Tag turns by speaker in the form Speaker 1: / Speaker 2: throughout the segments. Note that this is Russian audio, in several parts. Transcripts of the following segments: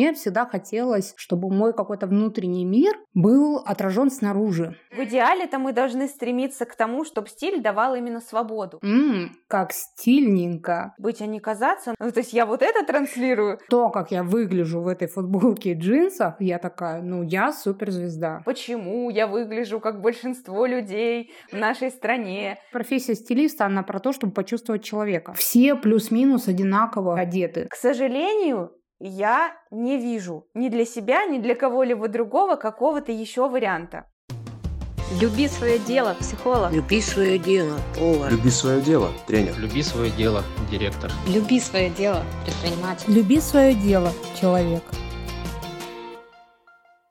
Speaker 1: Мне всегда хотелось, чтобы мой какой-то внутренний мир был отражен снаружи.
Speaker 2: В идеале-то мы должны стремиться к тому, чтобы стиль давал именно свободу.
Speaker 1: Ммм, как стильненько.
Speaker 2: Быть, а не казаться. Ну, то есть я вот это транслирую.
Speaker 1: То, как я выгляжу в этой футболке и джинсах, я такая, ну, я суперзвезда.
Speaker 2: Почему я выгляжу как большинство людей в нашей стране?
Speaker 1: Профессия стилиста, она про то, чтобы почувствовать человека. Все плюс-минус одинаково одеты.
Speaker 2: К сожалению, я не вижу ни для себя, ни для кого-либо другого какого-то еще варианта.
Speaker 3: Люби свое дело, психолог.
Speaker 4: Люби свое дело, повар.
Speaker 5: Люби свое дело, тренер.
Speaker 6: Люби свое дело, директор.
Speaker 3: Люби свое дело, предприниматель.
Speaker 1: Люби свое дело, человек.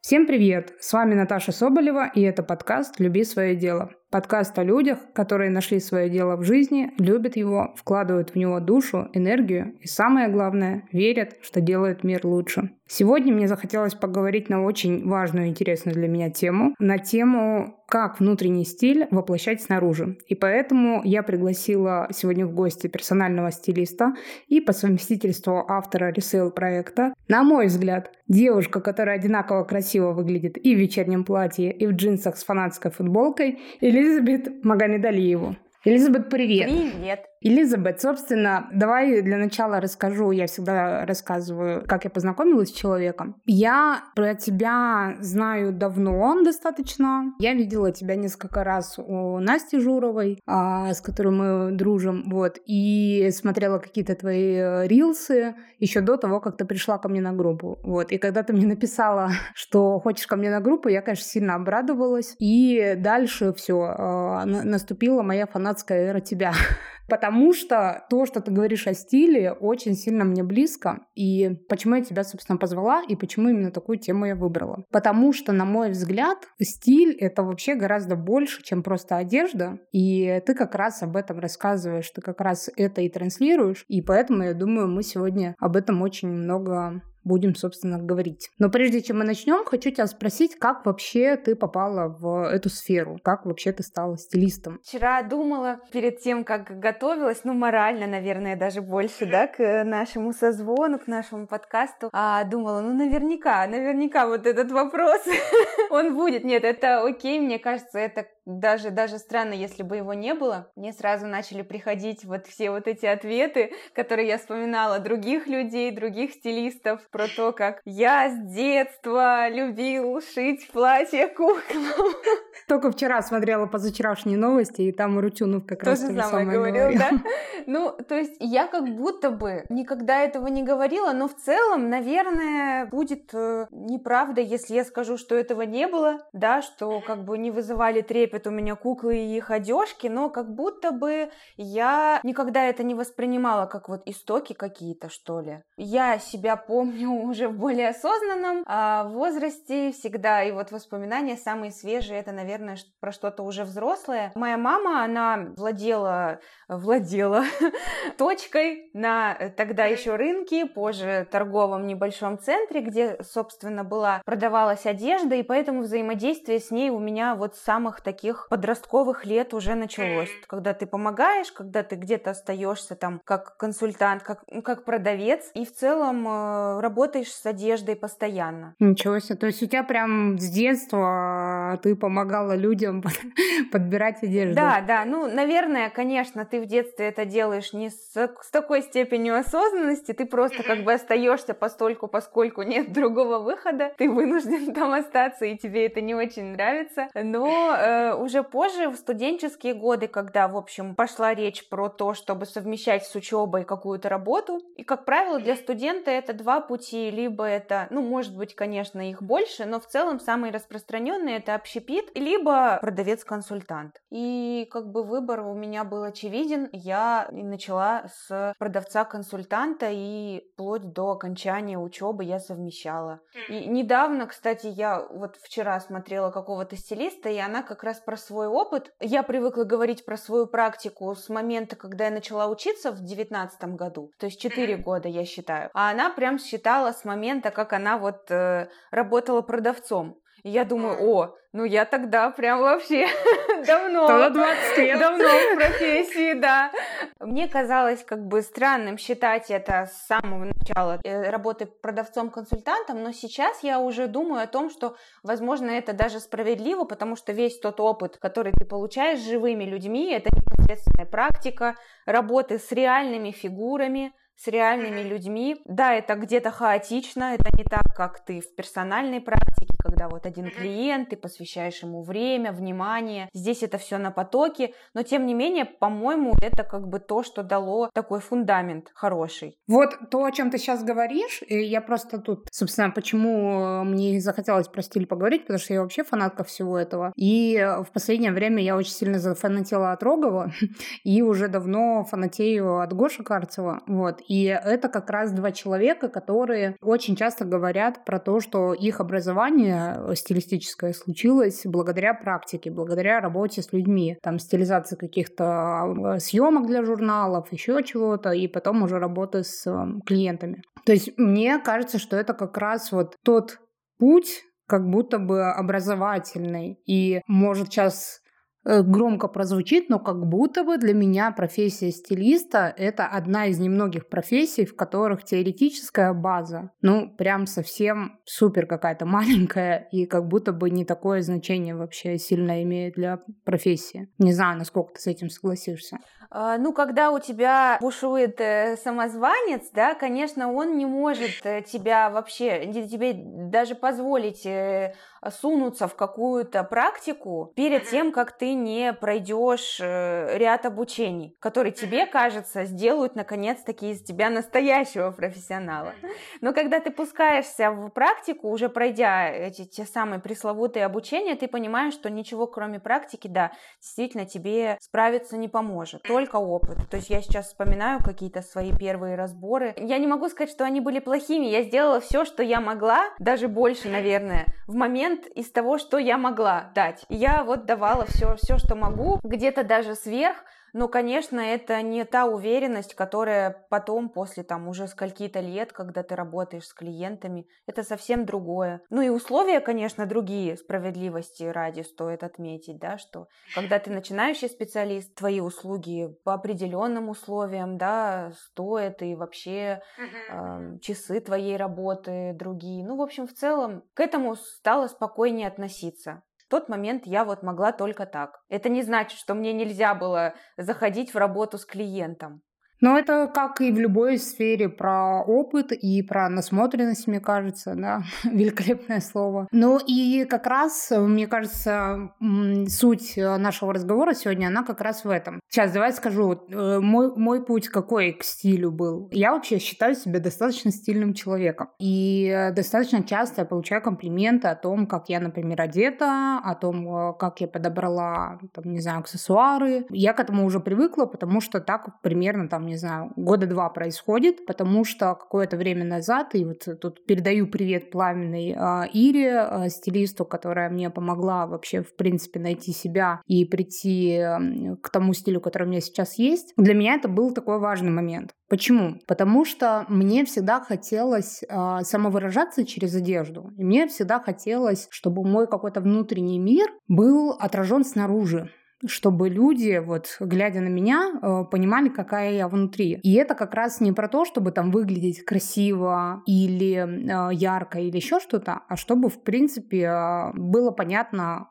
Speaker 1: Всем привет! С вами Наташа Соболева, и это подкаст «Люби свое дело». Подкаст о людях, которые нашли свое дело в жизни, любят его, вкладывают в него душу, энергию и, самое главное, верят, что делают мир лучше. Сегодня мне захотелось поговорить на очень важную и интересную для меня тему, на тему как внутренний стиль воплощать снаружи. И поэтому я пригласила сегодня в гости персонального стилиста и по совместительству автора ресейл проекта. На мой взгляд, девушка, которая одинаково красиво выглядит и в вечернем платье, и в джинсах с фанатской футболкой, Элизабет Магомедалиеву. Элизабет, привет.
Speaker 2: Привет.
Speaker 1: Элизабет, собственно, давай для начала расскажу. Я всегда рассказываю, как я познакомилась с человеком. Я про тебя знаю давно достаточно. Я видела тебя несколько раз у Насти Журовой, а, с которой мы дружим, вот, и смотрела какие-то твои э, рилсы еще до того, как ты пришла ко мне на группу, вот. И когда ты мне написала, что хочешь ко мне на группу, я, конечно, сильно обрадовалась. И дальше все, а, наступила моя фанатская эра тебя. Потому что то, что ты говоришь о стиле, очень сильно мне близко. И почему я тебя, собственно, позвала, и почему именно такую тему я выбрала? Потому что, на мой взгляд, стиль — это вообще гораздо больше, чем просто одежда. И ты как раз об этом рассказываешь, ты как раз это и транслируешь. И поэтому, я думаю, мы сегодня об этом очень много будем, собственно, говорить. Но прежде чем мы начнем, хочу тебя спросить, как вообще ты попала в эту сферу? Как вообще ты стала стилистом?
Speaker 2: Вчера думала перед тем, как готовилась, ну, морально, наверное, даже больше, да, к нашему созвону, к нашему подкасту, а думала, ну, наверняка, наверняка вот этот вопрос, он будет. Нет, это окей, мне кажется, это даже, даже странно, если бы его не было. Мне сразу начали приходить вот все вот эти ответы, которые я вспоминала других людей, других стилистов, про то, как я с детства любил шить платье куклам.
Speaker 1: Только вчера смотрела позавчерашние новости, и там Рутюнов как раз то же самое, самое говорил, говорил. да?
Speaker 2: Ну, то есть я как будто бы никогда этого не говорила, но в целом, наверное, будет э, неправда, если я скажу, что этого не было, да, что как бы не вызывали трепет у меня куклы и их одежки, но как будто бы я никогда это не воспринимала как вот истоки какие-то, что ли. Я себя помню уже в более осознанном а, возрасте всегда, и вот воспоминания самые свежие, это, наверное, наверное, про что-то уже взрослое. Моя мама, она владела, владела точкой на э, тогда еще рынке, позже торговом небольшом центре, где, собственно, была, продавалась одежда, и поэтому взаимодействие с ней у меня вот с самых таких подростковых лет уже началось. Когда ты помогаешь, когда ты где-то остаешься там как консультант, как, ну, как продавец, и в целом э, работаешь с одеждой постоянно.
Speaker 1: Ничего себе, то есть у тебя прям с детства ты помогала помогала людям подбирать одежду.
Speaker 2: Да, да, ну, наверное, конечно, ты в детстве это делаешь не с, с такой степенью осознанности, ты просто как бы остаешься постольку, поскольку нет другого выхода, ты вынужден там остаться, и тебе это не очень нравится. Но э, уже позже, в студенческие годы, когда, в общем, пошла речь про то, чтобы совмещать с учебой какую-то работу, и, как правило, для студента это два пути, либо это, ну, может быть, конечно, их больше, но в целом самые распространенные это общепит, либо продавец-консультант. И как бы выбор у меня был очевиден. Я начала с продавца-консультанта и вплоть до окончания учебы я совмещала. И недавно, кстати, я вот вчера смотрела какого-то стилиста, и она как раз про свой опыт. Я привыкла говорить про свою практику с момента, когда я начала учиться в девятнадцатом году, то есть 4 года, я считаю. А она прям считала с момента, как она вот э, работала продавцом. И я думаю, о, ну я тогда прям вообще давно,
Speaker 1: Тогда 20 лет.
Speaker 2: давно в профессии, да. Мне казалось как бы странным считать это с самого начала э, работы продавцом-консультантом, но сейчас я уже думаю о том, что, возможно, это даже справедливо, потому что весь тот опыт, который ты получаешь с живыми людьми, это непосредственная практика работы с реальными фигурами, с реальными людьми. Да, это где-то хаотично, это не так, как ты в персональной практике, когда вот один клиент, ты посвящаешь ему время, внимание. Здесь это все на потоке, но тем не менее, по-моему, это как бы то, что дало такой фундамент хороший.
Speaker 1: Вот то, о чем ты сейчас говоришь, я просто тут, собственно, почему мне захотелось про стиль поговорить, потому что я вообще фанатка всего этого. И в последнее время я очень сильно зафанатела от Рогова, и уже давно фанатею от Гоши Карцева. Вот. И это как раз два человека, которые очень часто говорят про то, что их образование стилистическое случилось благодаря практике, благодаря работе с людьми. Там стилизация каких-то а, съемок для журналов, еще чего-то, и потом уже работа с клиентами. То есть мне кажется, что это как раз вот тот путь, как будто бы образовательный. И может сейчас Э, громко прозвучит, но как будто бы для меня профессия стилиста — это одна из немногих профессий, в которых теоретическая база, ну, прям совсем супер какая-то маленькая, и как будто бы не такое значение вообще сильно имеет для профессии. Не знаю, насколько ты с этим согласишься.
Speaker 2: А, ну, когда у тебя бушует э, самозванец, да, конечно, он не может э, тебя вообще, тебе даже позволить сунуться в какую-то практику перед тем, как ты не пройдешь э, ряд обучений, которые тебе, кажется, сделают наконец-таки из тебя настоящего профессионала. Но когда ты пускаешься в практику, уже пройдя эти те самые пресловутые обучения, ты понимаешь, что ничего кроме практики, да, действительно тебе справиться не поможет, только опыт. То есть я сейчас вспоминаю какие-то свои первые разборы. Я не могу сказать, что они были плохими, я сделала все, что я могла, даже больше, наверное, в момент из того, что я могла дать. Я вот давала все, все, что могу, где-то даже сверх, но, конечно, это не та уверенность, которая потом, после там уже скольки-то лет, когда ты работаешь с клиентами, это совсем другое. Ну и условия, конечно, другие, справедливости ради стоит отметить, да, что когда ты начинающий специалист, твои услуги по определенным условиям, да, стоят и вообще э, часы твоей работы другие. Ну, в общем, в целом к этому стало спокойнее относиться тот момент я вот могла только так. Это не значит, что мне нельзя было заходить в работу с клиентом.
Speaker 1: Но это как и в любой сфере про опыт и про насмотренность, мне кажется, да, великолепное слово. Ну и как раз, мне кажется, суть нашего разговора сегодня, она как раз в этом. Сейчас давай скажу, э, мой, мой путь какой к стилю был. Я вообще считаю себя достаточно стильным человеком. И достаточно часто я получаю комплименты о том, как я, например, одета, о том, э, как я подобрала, там, не знаю, аксессуары. Я к этому уже привыкла, потому что так примерно там не знаю, года два происходит, потому что какое-то время назад, и вот тут передаю привет пламенной э, Ире, э, стилисту, которая мне помогла вообще, в принципе, найти себя и прийти к тому стилю, который у меня сейчас есть. Для меня это был такой важный момент. Почему? Потому что мне всегда хотелось э, самовыражаться через одежду. И мне всегда хотелось, чтобы мой какой-то внутренний мир был отражен снаружи чтобы люди, вот глядя на меня, э, понимали, какая я внутри. И это как раз не про то, чтобы там выглядеть красиво или э, ярко или еще что-то, а чтобы, в принципе, э, было понятно,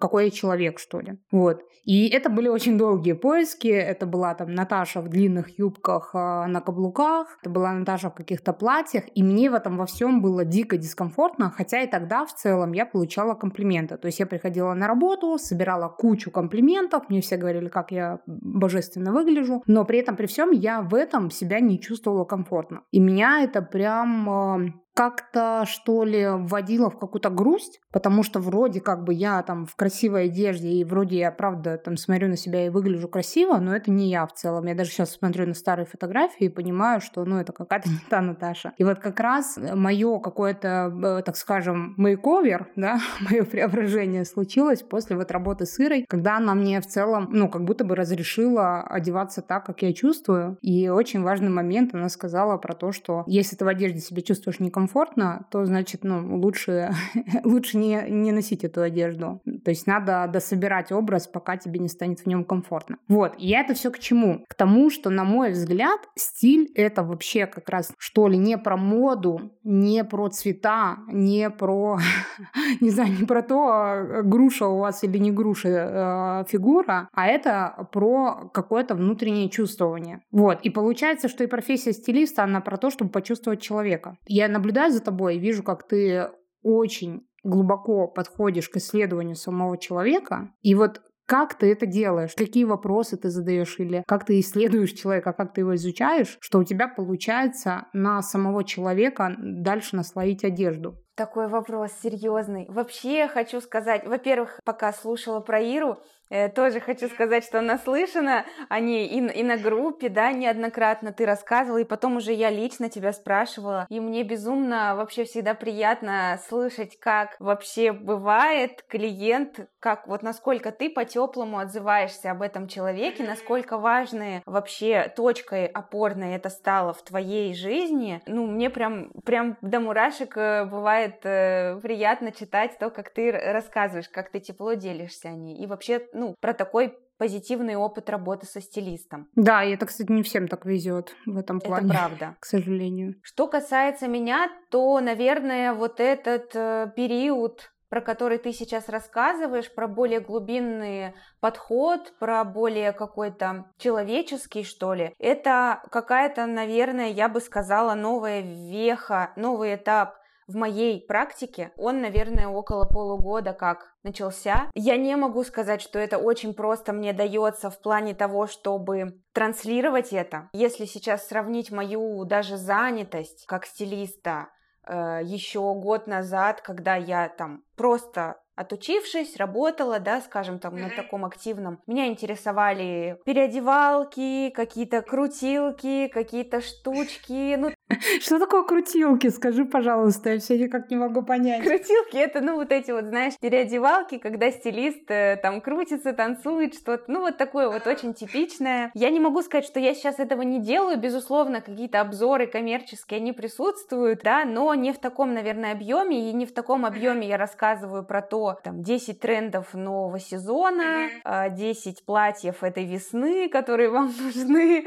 Speaker 1: какой я человек, что ли. Вот. И это были очень долгие поиски. Это была там Наташа в длинных юбках э, на каблуках, это была Наташа в каких-то платьях, и мне в этом во всем было дико дискомфортно, хотя и тогда в целом я получала комплименты. То есть я приходила на работу, собирала кучу комплиментов, мне все говорили, как я божественно выгляжу, но при этом при всем я в этом себя не чувствовала комфортно. И меня это прям э, как-то, что ли, вводила в какую-то грусть, потому что вроде как бы я там в красивой одежде, и вроде я, правда, там смотрю на себя и выгляжу красиво, но это не я в целом. Я даже сейчас смотрю на старые фотографии и понимаю, что, ну, это какая-то не та Наташа. И вот как раз мое какое-то, э, так скажем, мейковер, да, мое преображение случилось после вот работы с Ирой, когда она мне в целом, ну, как будто бы разрешила одеваться так, как я чувствую. И очень важный момент, она сказала про то, что если ты в одежде себя чувствуешь некомфортно, некомфортно, то значит, ну, лучше, лучше не, не носить эту одежду. То есть надо дособирать образ, пока тебе не станет в нем комфортно. Вот, и я это все к чему? К тому, что, на мой взгляд, стиль это вообще как раз, что ли, не про моду, не про цвета, не про, не знаю, не про то, груша у вас или не груша э, фигура, а это про какое-то внутреннее чувствование. Вот, и получается, что и профессия стилиста, она про то, чтобы почувствовать человека. Я наблюдаю за тобой и вижу, как ты очень глубоко подходишь к исследованию самого человека, и вот как ты это делаешь? Какие вопросы ты задаешь или как ты исследуешь человека, как ты его изучаешь, что у тебя получается на самого человека дальше наслоить одежду?
Speaker 2: Такой вопрос серьезный. Вообще хочу сказать, во-первых, пока слушала про Иру, тоже хочу сказать, что наслышана о ней и, и на группе, да, неоднократно ты рассказывала, и потом уже я лично тебя спрашивала, и мне безумно вообще всегда приятно слышать, как вообще бывает клиент, как вот насколько ты по-теплому отзываешься об этом человеке, насколько важной вообще точкой опорной это стало в твоей жизни. Ну, мне прям, прям до мурашек э, бывает э, приятно читать то, как ты рассказываешь, как ты тепло делишься о ней. И вообще ну, про такой позитивный опыт работы со стилистом.
Speaker 1: Да, и это, кстати, не всем так везет в этом плане.
Speaker 2: Это правда.
Speaker 1: К сожалению.
Speaker 2: Что касается меня, то, наверное, вот этот э, период про который ты сейчас рассказываешь, про более глубинный подход, про более какой-то человеческий, что ли, это какая-то, наверное, я бы сказала, новая веха, новый этап в моей практике он, наверное, около полугода как начался. Я не могу сказать, что это очень просто мне дается в плане того, чтобы транслировать это. Если сейчас сравнить мою даже занятость как стилиста э, еще год назад, когда я там просто отучившись, работала, да, скажем, там, на таком активном. Меня интересовали переодевалки, какие-то крутилки, какие-то штучки, ну,
Speaker 1: Что такое крутилки? Скажи, пожалуйста, я все никак не могу понять.
Speaker 2: Крутилки это, ну, вот эти вот, знаешь, переодевалки, когда стилист э, там крутится, танцует, что-то, ну, вот такое вот очень типичное. Я не могу сказать, что я сейчас этого не делаю, безусловно, какие-то обзоры коммерческие, они присутствуют, да, но не в таком, наверное, объеме, и не в таком объеме я рассказываю про то, там, 10 трендов нового сезона, 10 а, платьев этой весны, которые вам нужны.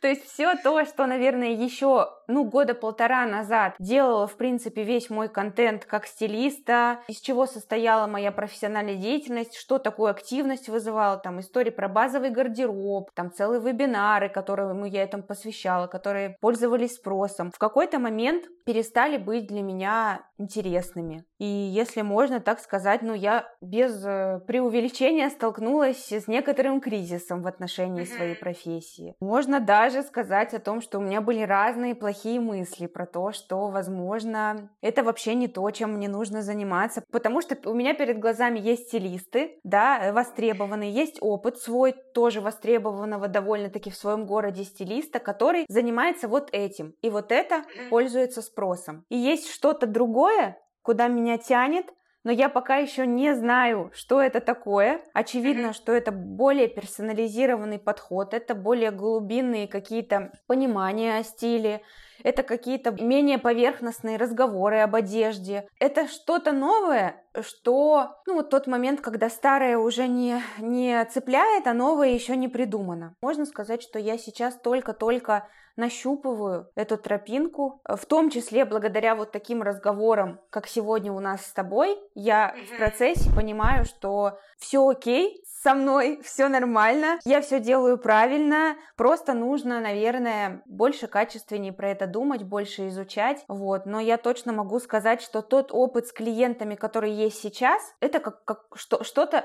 Speaker 2: То есть все то, что, наверное, еще ну, года полтора назад делала, в принципе, весь мой контент как стилиста, из чего состояла моя профессиональная деятельность, что такую активность вызывала, там, истории про базовый гардероб, там, целые вебинары, которым я этому посвящала, которые пользовались спросом. В какой-то момент перестали быть для меня интересными. И если можно так сказать, ну, я без э, преувеличения столкнулась с некоторым кризисом в отношении своей профессии. Можно даже сказать о том, что у меня были разные плохие мысли про то, что, возможно, это вообще не то, чем мне нужно заниматься, потому что у меня перед глазами есть стилисты, да, востребованные, есть опыт свой, тоже востребованного довольно-таки в своем городе стилиста, который занимается вот этим, и вот это пользуется спросом. И есть что-то другое, куда меня тянет, но я пока еще не знаю, что это такое. Очевидно, что это более персонализированный подход, это более глубинные какие-то понимания о стиле, это какие-то менее поверхностные разговоры об одежде. Это что-то новое, что, ну, вот тот момент, когда старое уже не, не цепляет, а новое еще не придумано. Можно сказать, что я сейчас только-только нащупываю эту тропинку, в том числе благодаря вот таким разговорам, как сегодня у нас с тобой, я в процессе понимаю, что все окей, со мной все нормально, я все делаю правильно, просто нужно, наверное, больше качественнее про это думать, больше изучать, вот, но я точно могу сказать, что тот опыт с клиентами, который есть сейчас, это как, как что, что-то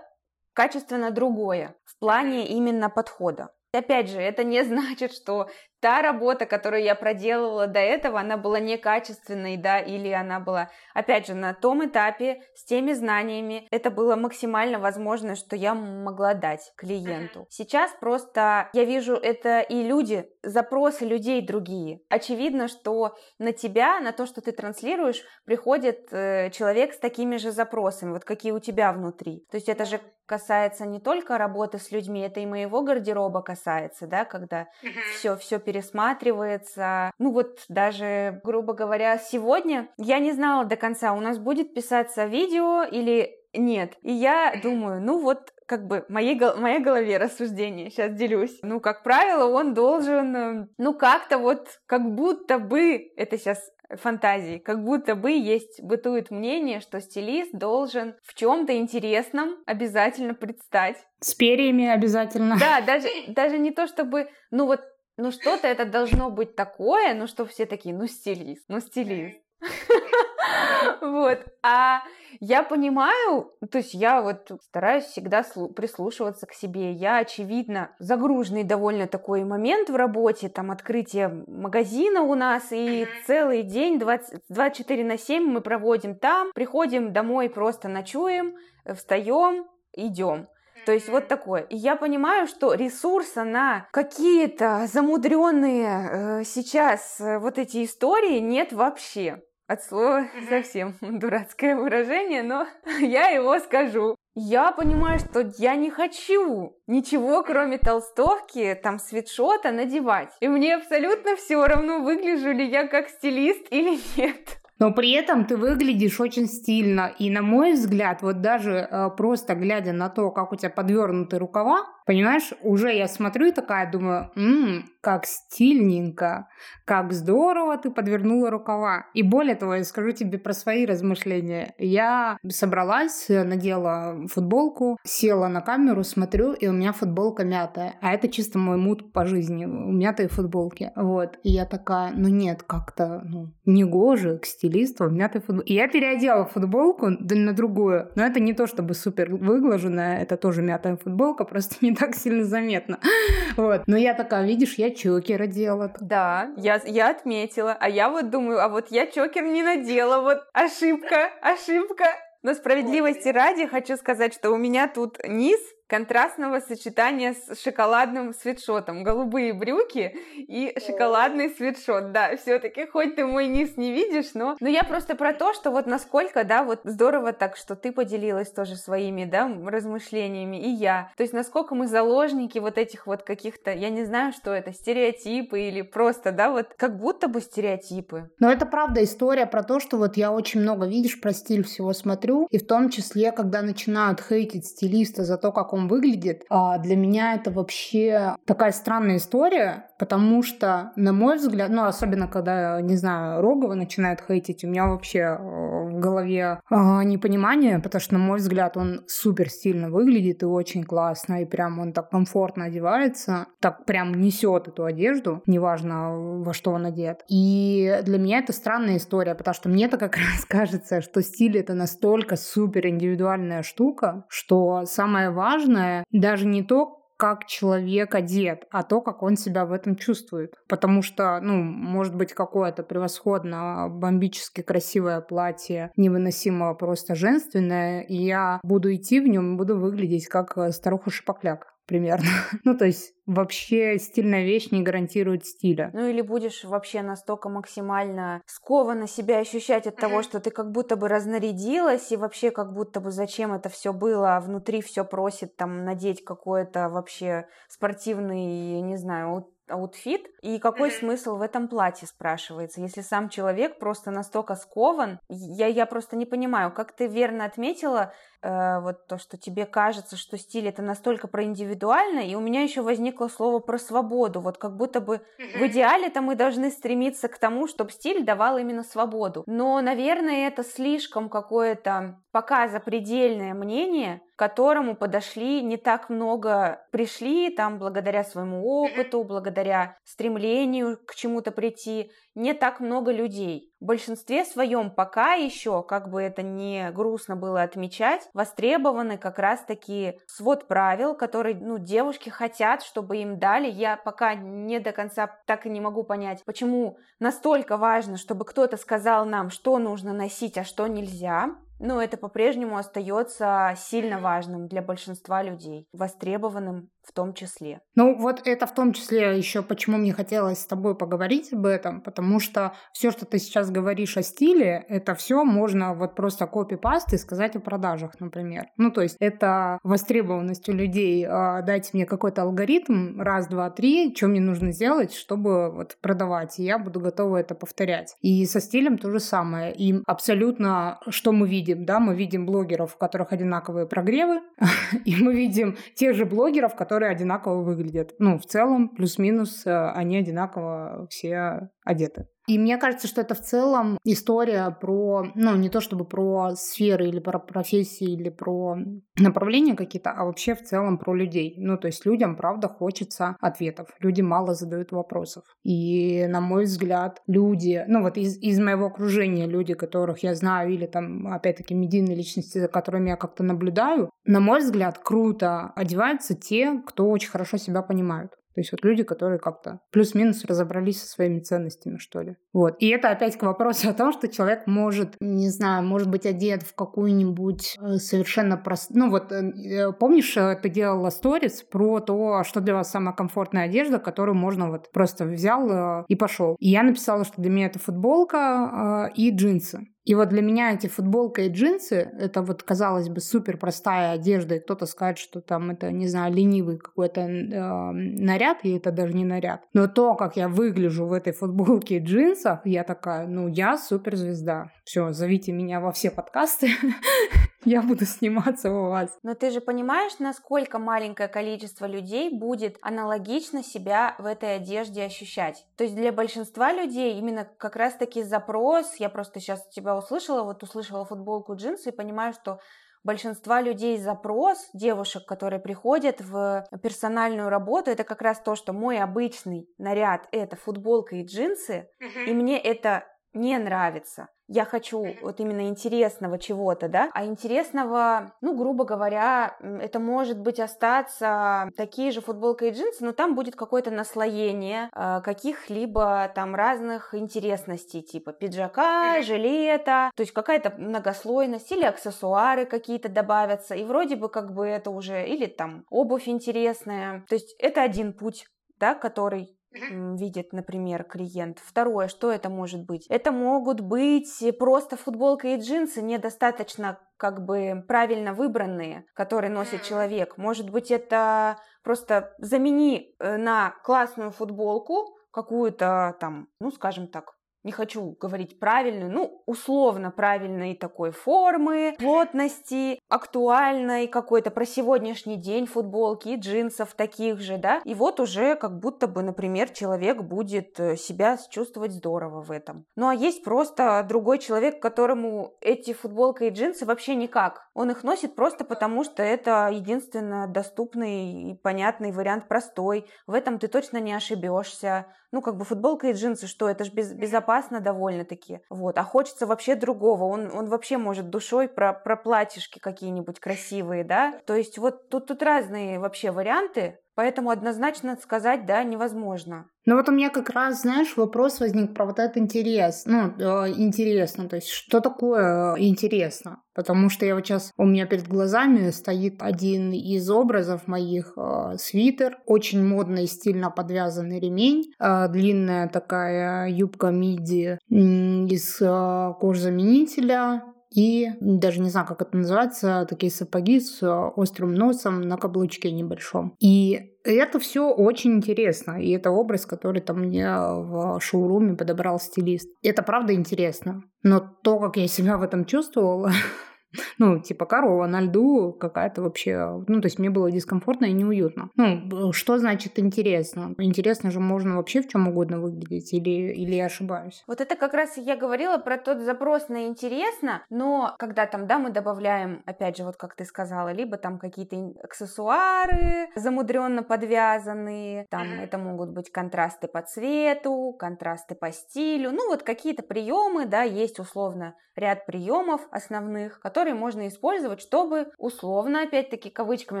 Speaker 2: качественно другое в плане именно подхода. Опять же, это не значит, что та работа, которую я проделывала до этого, она была некачественной, да, или она была, опять же, на том этапе, с теми знаниями, это было максимально возможно, что я могла дать клиенту. Сейчас просто я вижу это и люди, запросы людей другие. Очевидно, что на тебя, на то, что ты транслируешь, приходит э, человек с такими же запросами, вот какие у тебя внутри. То есть это же касается не только работы с людьми, это и моего гардероба касается, да, когда все, все пересматривается. Ну вот даже, грубо говоря, сегодня я не знала до конца, у нас будет писаться видео или нет. И я думаю, ну вот как бы моей, моей голове рассуждение, сейчас делюсь. Ну, как правило, он должен, э, ну, как-то вот, как будто бы, это сейчас фантазии, как будто бы есть, бытует мнение, что стилист должен в чем-то интересном обязательно предстать.
Speaker 1: С перьями обязательно.
Speaker 2: Да, даже, даже не то чтобы, ну вот, ну что-то это должно быть такое, ну что все такие, ну стилист, ну стилист. Вот. А я понимаю, то есть я вот стараюсь всегда прислушиваться к себе. Я, очевидно, загруженный довольно такой момент в работе, там открытие магазина у нас, и целый день, 20, 24 на 7 мы проводим там, приходим домой, просто ночуем, встаем, идем. То есть вот такое. И я понимаю, что ресурса на какие-то замудренные э, сейчас э, вот эти истории нет вообще. От слова совсем дурацкое выражение, но я его скажу. Я понимаю, что я не хочу ничего, кроме толстовки, там, свитшота надевать. И мне абсолютно все равно, выгляжу ли я как стилист или нет.
Speaker 1: Но при этом ты выглядишь очень стильно. И на мой взгляд, вот даже э, просто глядя на то, как у тебя подвернуты рукава, Понимаешь, уже я смотрю и такая думаю, м-м, как стильненько, как здорово ты подвернула рукава. И более того, я скажу тебе про свои размышления. Я собралась, надела футболку, села на камеру, смотрю, и у меня футболка мятая. А это чисто мой мут по жизни, мятые футболки. Вот. И я такая, ну нет, как-то, ну, не гоже к стилисту в мятой футболке. И я переодела футболку на другую. Но это не то, чтобы супер выглаженная, это тоже мятая футболка, просто не так сильно заметно. Вот. Но я такая, видишь, я чокера делала.
Speaker 2: Да, я, я отметила. А я вот думаю, а вот я чокер не надела. Вот ошибка, ошибка. Но справедливости ради хочу сказать, что у меня тут низ контрастного сочетания с шоколадным свитшотом. Голубые брюки и шоколадный свитшот. Да, все-таки, хоть ты мой низ не видишь, но... Но я просто про то, что вот насколько, да, вот здорово так, что ты поделилась тоже своими, да, размышлениями, и я. То есть насколько мы заложники вот этих вот каких-то, я не знаю, что это, стереотипы или просто, да, вот как будто бы стереотипы.
Speaker 1: Но это правда история про то, что вот я очень много, видишь, про стиль всего смотрю, и в том числе, когда начинают хейтить стилиста за то, как он выглядит, а для меня это вообще такая странная история, потому что, на мой взгляд, ну, особенно когда, не знаю, Рогова начинает хейтить, у меня вообще э, в голове а, непонимание, потому что, на мой взгляд, он супер стильно выглядит и очень классно, и прям он так комфортно одевается, так прям несет эту одежду, неважно, во что он одет. И для меня это странная история, потому что мне-то как раз кажется, что стиль это настолько супер индивидуальная штука, что самое важное важное даже не то, как человек одет, а то, как он себя в этом чувствует. Потому что, ну, может быть, какое-то превосходно бомбически красивое платье, невыносимо просто женственное, и я буду идти в нем буду выглядеть как э, старуха-шапокляк примерно. ну, то есть вообще стильная вещь не гарантирует стиля.
Speaker 2: Ну или будешь вообще настолько максимально скованно себя ощущать от того, что ты как будто бы разнарядилась, и вообще как будто бы зачем это все было, а внутри все просит там надеть какой-то вообще спортивный, не знаю, outfit. И какой смысл в этом платье, спрашивается, если сам человек просто настолько скован. Я, я просто не понимаю, как ты верно отметила, э, вот то, что тебе кажется, что стиль это настолько про индивидуально, и у меня еще возникло слово про свободу. Вот как будто бы в идеале-то мы должны стремиться к тому, чтобы стиль давал именно свободу. Но, наверное, это слишком какое-то пока запредельное мнение, которому подошли не так много, пришли там благодаря своему опыту, благодаря стремлению к чему-то прийти, не так много людей. В большинстве своем пока еще, как бы это не грустно было отмечать, востребованы как раз таки свод правил, которые ну, девушки хотят, чтобы им дали. Я пока не до конца так и не могу понять, почему настолько важно, чтобы кто-то сказал нам, что нужно носить, а что нельзя. Но это по-прежнему остается сильно важным для большинства людей, востребованным в том числе.
Speaker 1: Ну, вот это в том числе еще почему мне хотелось с тобой поговорить об этом, потому что все, что ты сейчас говоришь о стиле, это все можно вот просто копипаст и сказать о продажах, например. Ну, то есть это востребованность у людей. А, дайте мне какой-то алгоритм, раз, два, три, что мне нужно сделать, чтобы вот продавать, и я буду готова это повторять. И со стилем то же самое. И абсолютно, что мы видим, да, мы видим блогеров, у которых одинаковые прогревы, и мы видим тех же блогеров, которые которые одинаково выглядят. Ну, в целом, плюс-минус, э, они одинаково все одеты. И мне кажется, что это в целом история про, ну, не то чтобы про сферы или про профессии или про направления какие-то, а вообще в целом про людей. Ну, то есть людям, правда, хочется ответов. Люди мало задают вопросов. И, на мой взгляд, люди, ну, вот из, из моего окружения люди, которых я знаю, или там, опять-таки, медийные личности, за которыми я как-то наблюдаю, на мой взгляд, круто одеваются те, кто очень хорошо себя понимают. То есть вот люди, которые как-то плюс-минус разобрались со своими ценностями, что ли. Вот. И это опять к вопросу о том, что человек может, не знаю, может быть одет в какую-нибудь э, совершенно простую... Ну вот, э, э, помнишь, ты делала сторис про то, что для вас самая комфортная одежда, которую можно вот просто взял и пошел. И я написала, что для меня это футболка и джинсы. И вот для меня эти футболка и джинсы, это вот, казалось бы, супер простая одежда, и кто-то скажет, что там это, не знаю, ленивый какой-то э, наряд, и это даже не наряд. Но то, как я выгляжу в этой футболке и джинсах, я такая, ну, я суперзвезда. Все, зовите меня во все подкасты, я буду сниматься у вас.
Speaker 2: Но ты же понимаешь, насколько маленькое количество людей будет аналогично себя в этой одежде ощущать. То есть для большинства людей именно как раз-таки запрос, я просто сейчас тебя услышала, вот услышала футболку, джинсы и понимаю, что большинства людей запрос девушек, которые приходят в персональную работу, это как раз то, что мой обычный наряд это футболка и джинсы, и мне это не нравится. Я хочу вот именно интересного чего-то, да, а интересного, ну, грубо говоря, это может быть остаться такие же футболка и джинсы, но там будет какое-то наслоение э, каких-либо там разных интересностей, типа пиджака, жилета, то есть какая-то многослойность или аксессуары какие-то добавятся, и вроде бы как бы это уже, или там обувь интересная, то есть это один путь да, который видит, например, клиент. Второе, что это может быть? Это могут быть просто футболка и джинсы, недостаточно как бы правильно выбранные, которые носит человек. Может быть, это просто замени э, на классную футболку какую-то там, ну, скажем так, не хочу говорить правильную, ну, условно правильной такой формы, плотности, актуальной какой-то про сегодняшний день футболки и джинсов таких же, да, и вот уже как будто бы, например, человек будет э, себя чувствовать здорово в этом. Ну, а есть просто другой человек, которому эти футболка и джинсы вообще никак. Он их носит просто потому, что это единственно доступный и понятный вариант, простой. В этом ты точно не ошибешься. Ну, как бы футболка и джинсы, что это же без, безопасно довольно-таки. Вот. А хочется вообще другого. Он, он вообще может душой про, про платьишки какие-нибудь красивые, да. То есть вот тут, тут разные вообще варианты. Поэтому однозначно сказать, да, невозможно.
Speaker 1: Ну вот у меня как раз, знаешь, вопрос возник про вот этот интерес. Ну, э, интересно, то есть что такое э, интересно? Потому что я вот сейчас, у меня перед глазами стоит один из образов моих э, свитер, очень модный, стильно подвязанный ремень, э, длинная такая юбка миди из э, кожзаменителя, и даже не знаю, как это называется, такие сапоги с э, острым носом на каблучке небольшом. И это все очень интересно. И это образ, который там мне в шоуруме подобрал стилист. Это правда интересно. Но то, как я себя в этом чувствовала, Ну, типа корова на льду какая-то вообще... Ну, то есть мне было дискомфортно и неуютно. Ну, что значит интересно? Интересно же можно вообще в чем угодно выглядеть или, или я ошибаюсь?
Speaker 2: Вот это как раз я говорила про тот запрос на интересно, но когда там, да, мы добавляем, опять же, вот как ты сказала, либо там какие-то аксессуары замудренно подвязанные, там это могут быть контрасты по цвету, контрасты по стилю, ну вот какие-то приемы, да, есть условно ряд приемов основных, которые который можно использовать, чтобы условно, опять-таки, кавычками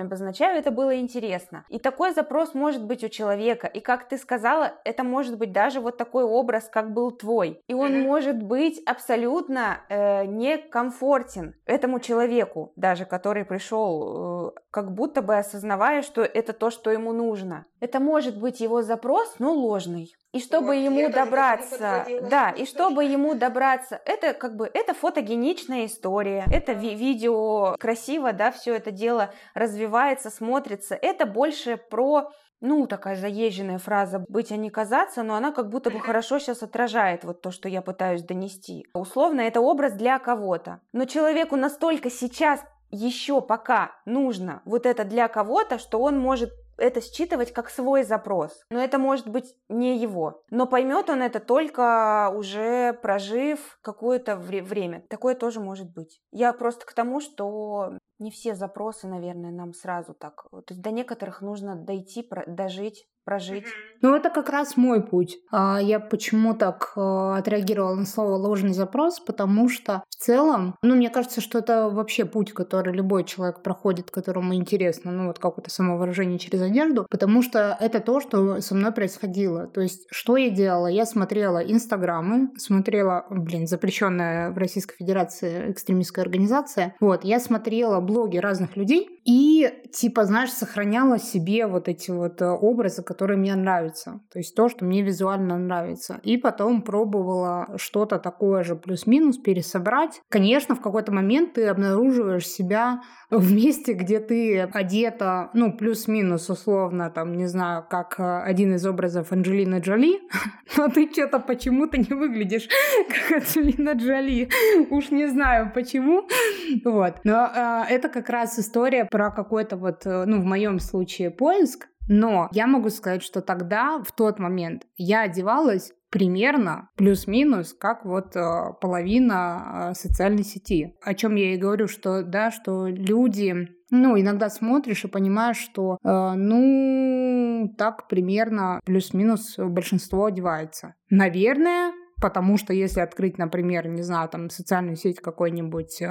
Speaker 2: обозначаю, это было интересно. И такой запрос может быть у человека. И как ты сказала, это может быть даже вот такой образ, как был твой. И он может быть абсолютно э, некомфортен этому человеку, даже который пришел, э, как будто бы осознавая, что это то, что ему нужно. Это может быть его запрос, но ложный. И чтобы вот, ему добраться, да, и чтобы ему добраться, это как бы это фотогеничная история, это ви- видео красиво, да, все это дело развивается, смотрится. Это больше про ну, такая заезженная фраза «быть, а не казаться», но она как будто бы хорошо сейчас отражает вот то, что я пытаюсь донести. Условно, это образ для кого-то. Но человеку настолько сейчас еще пока нужно вот это для кого-то, что он может это считывать как свой запрос. Но это может быть не его. Но поймет он это только уже прожив какое-то вре- время. Такое тоже может быть. Я просто к тому, что не все запросы, наверное, нам сразу так. То есть до некоторых нужно дойти, дожить, прожить.
Speaker 1: Ну, это как раз мой путь. А, я почему так э, отреагировала на слово ложный запрос, потому что в целом, ну, мне кажется, что это вообще путь, который любой человек проходит, которому интересно, ну, вот какое-то самовыражение через одежду, потому что это то, что со мной происходило. То есть, что я делала? Я смотрела инстаграмы, смотрела, блин, запрещенная в Российской Федерации экстремистская организация, вот, я смотрела блоги разных людей и, типа, знаешь, сохраняла себе вот эти вот э, образы, которые мне нравятся. То есть то, что мне визуально нравится. И потом пробовала что-то такое же плюс-минус пересобрать. Конечно, в какой-то момент ты обнаруживаешь себя в месте, где ты одета, ну, плюс-минус условно, там, не знаю, как э, один из образов Анджелины Джоли, но ты что-то почему-то не выглядишь как Анджелина Джоли. Уж не знаю почему. Вот. Но э, это как раз история про какой-то вот, э, ну, в моем случае, поиск, но я могу сказать, что тогда, в тот момент, я одевалась примерно плюс-минус как вот э, половина э, социальной сети. О чем я и говорю, что да, что люди, ну иногда смотришь и понимаешь, что э, ну так примерно плюс-минус большинство одевается. Наверное, Потому что если открыть, например, не знаю, там социальную сеть какой-нибудь э,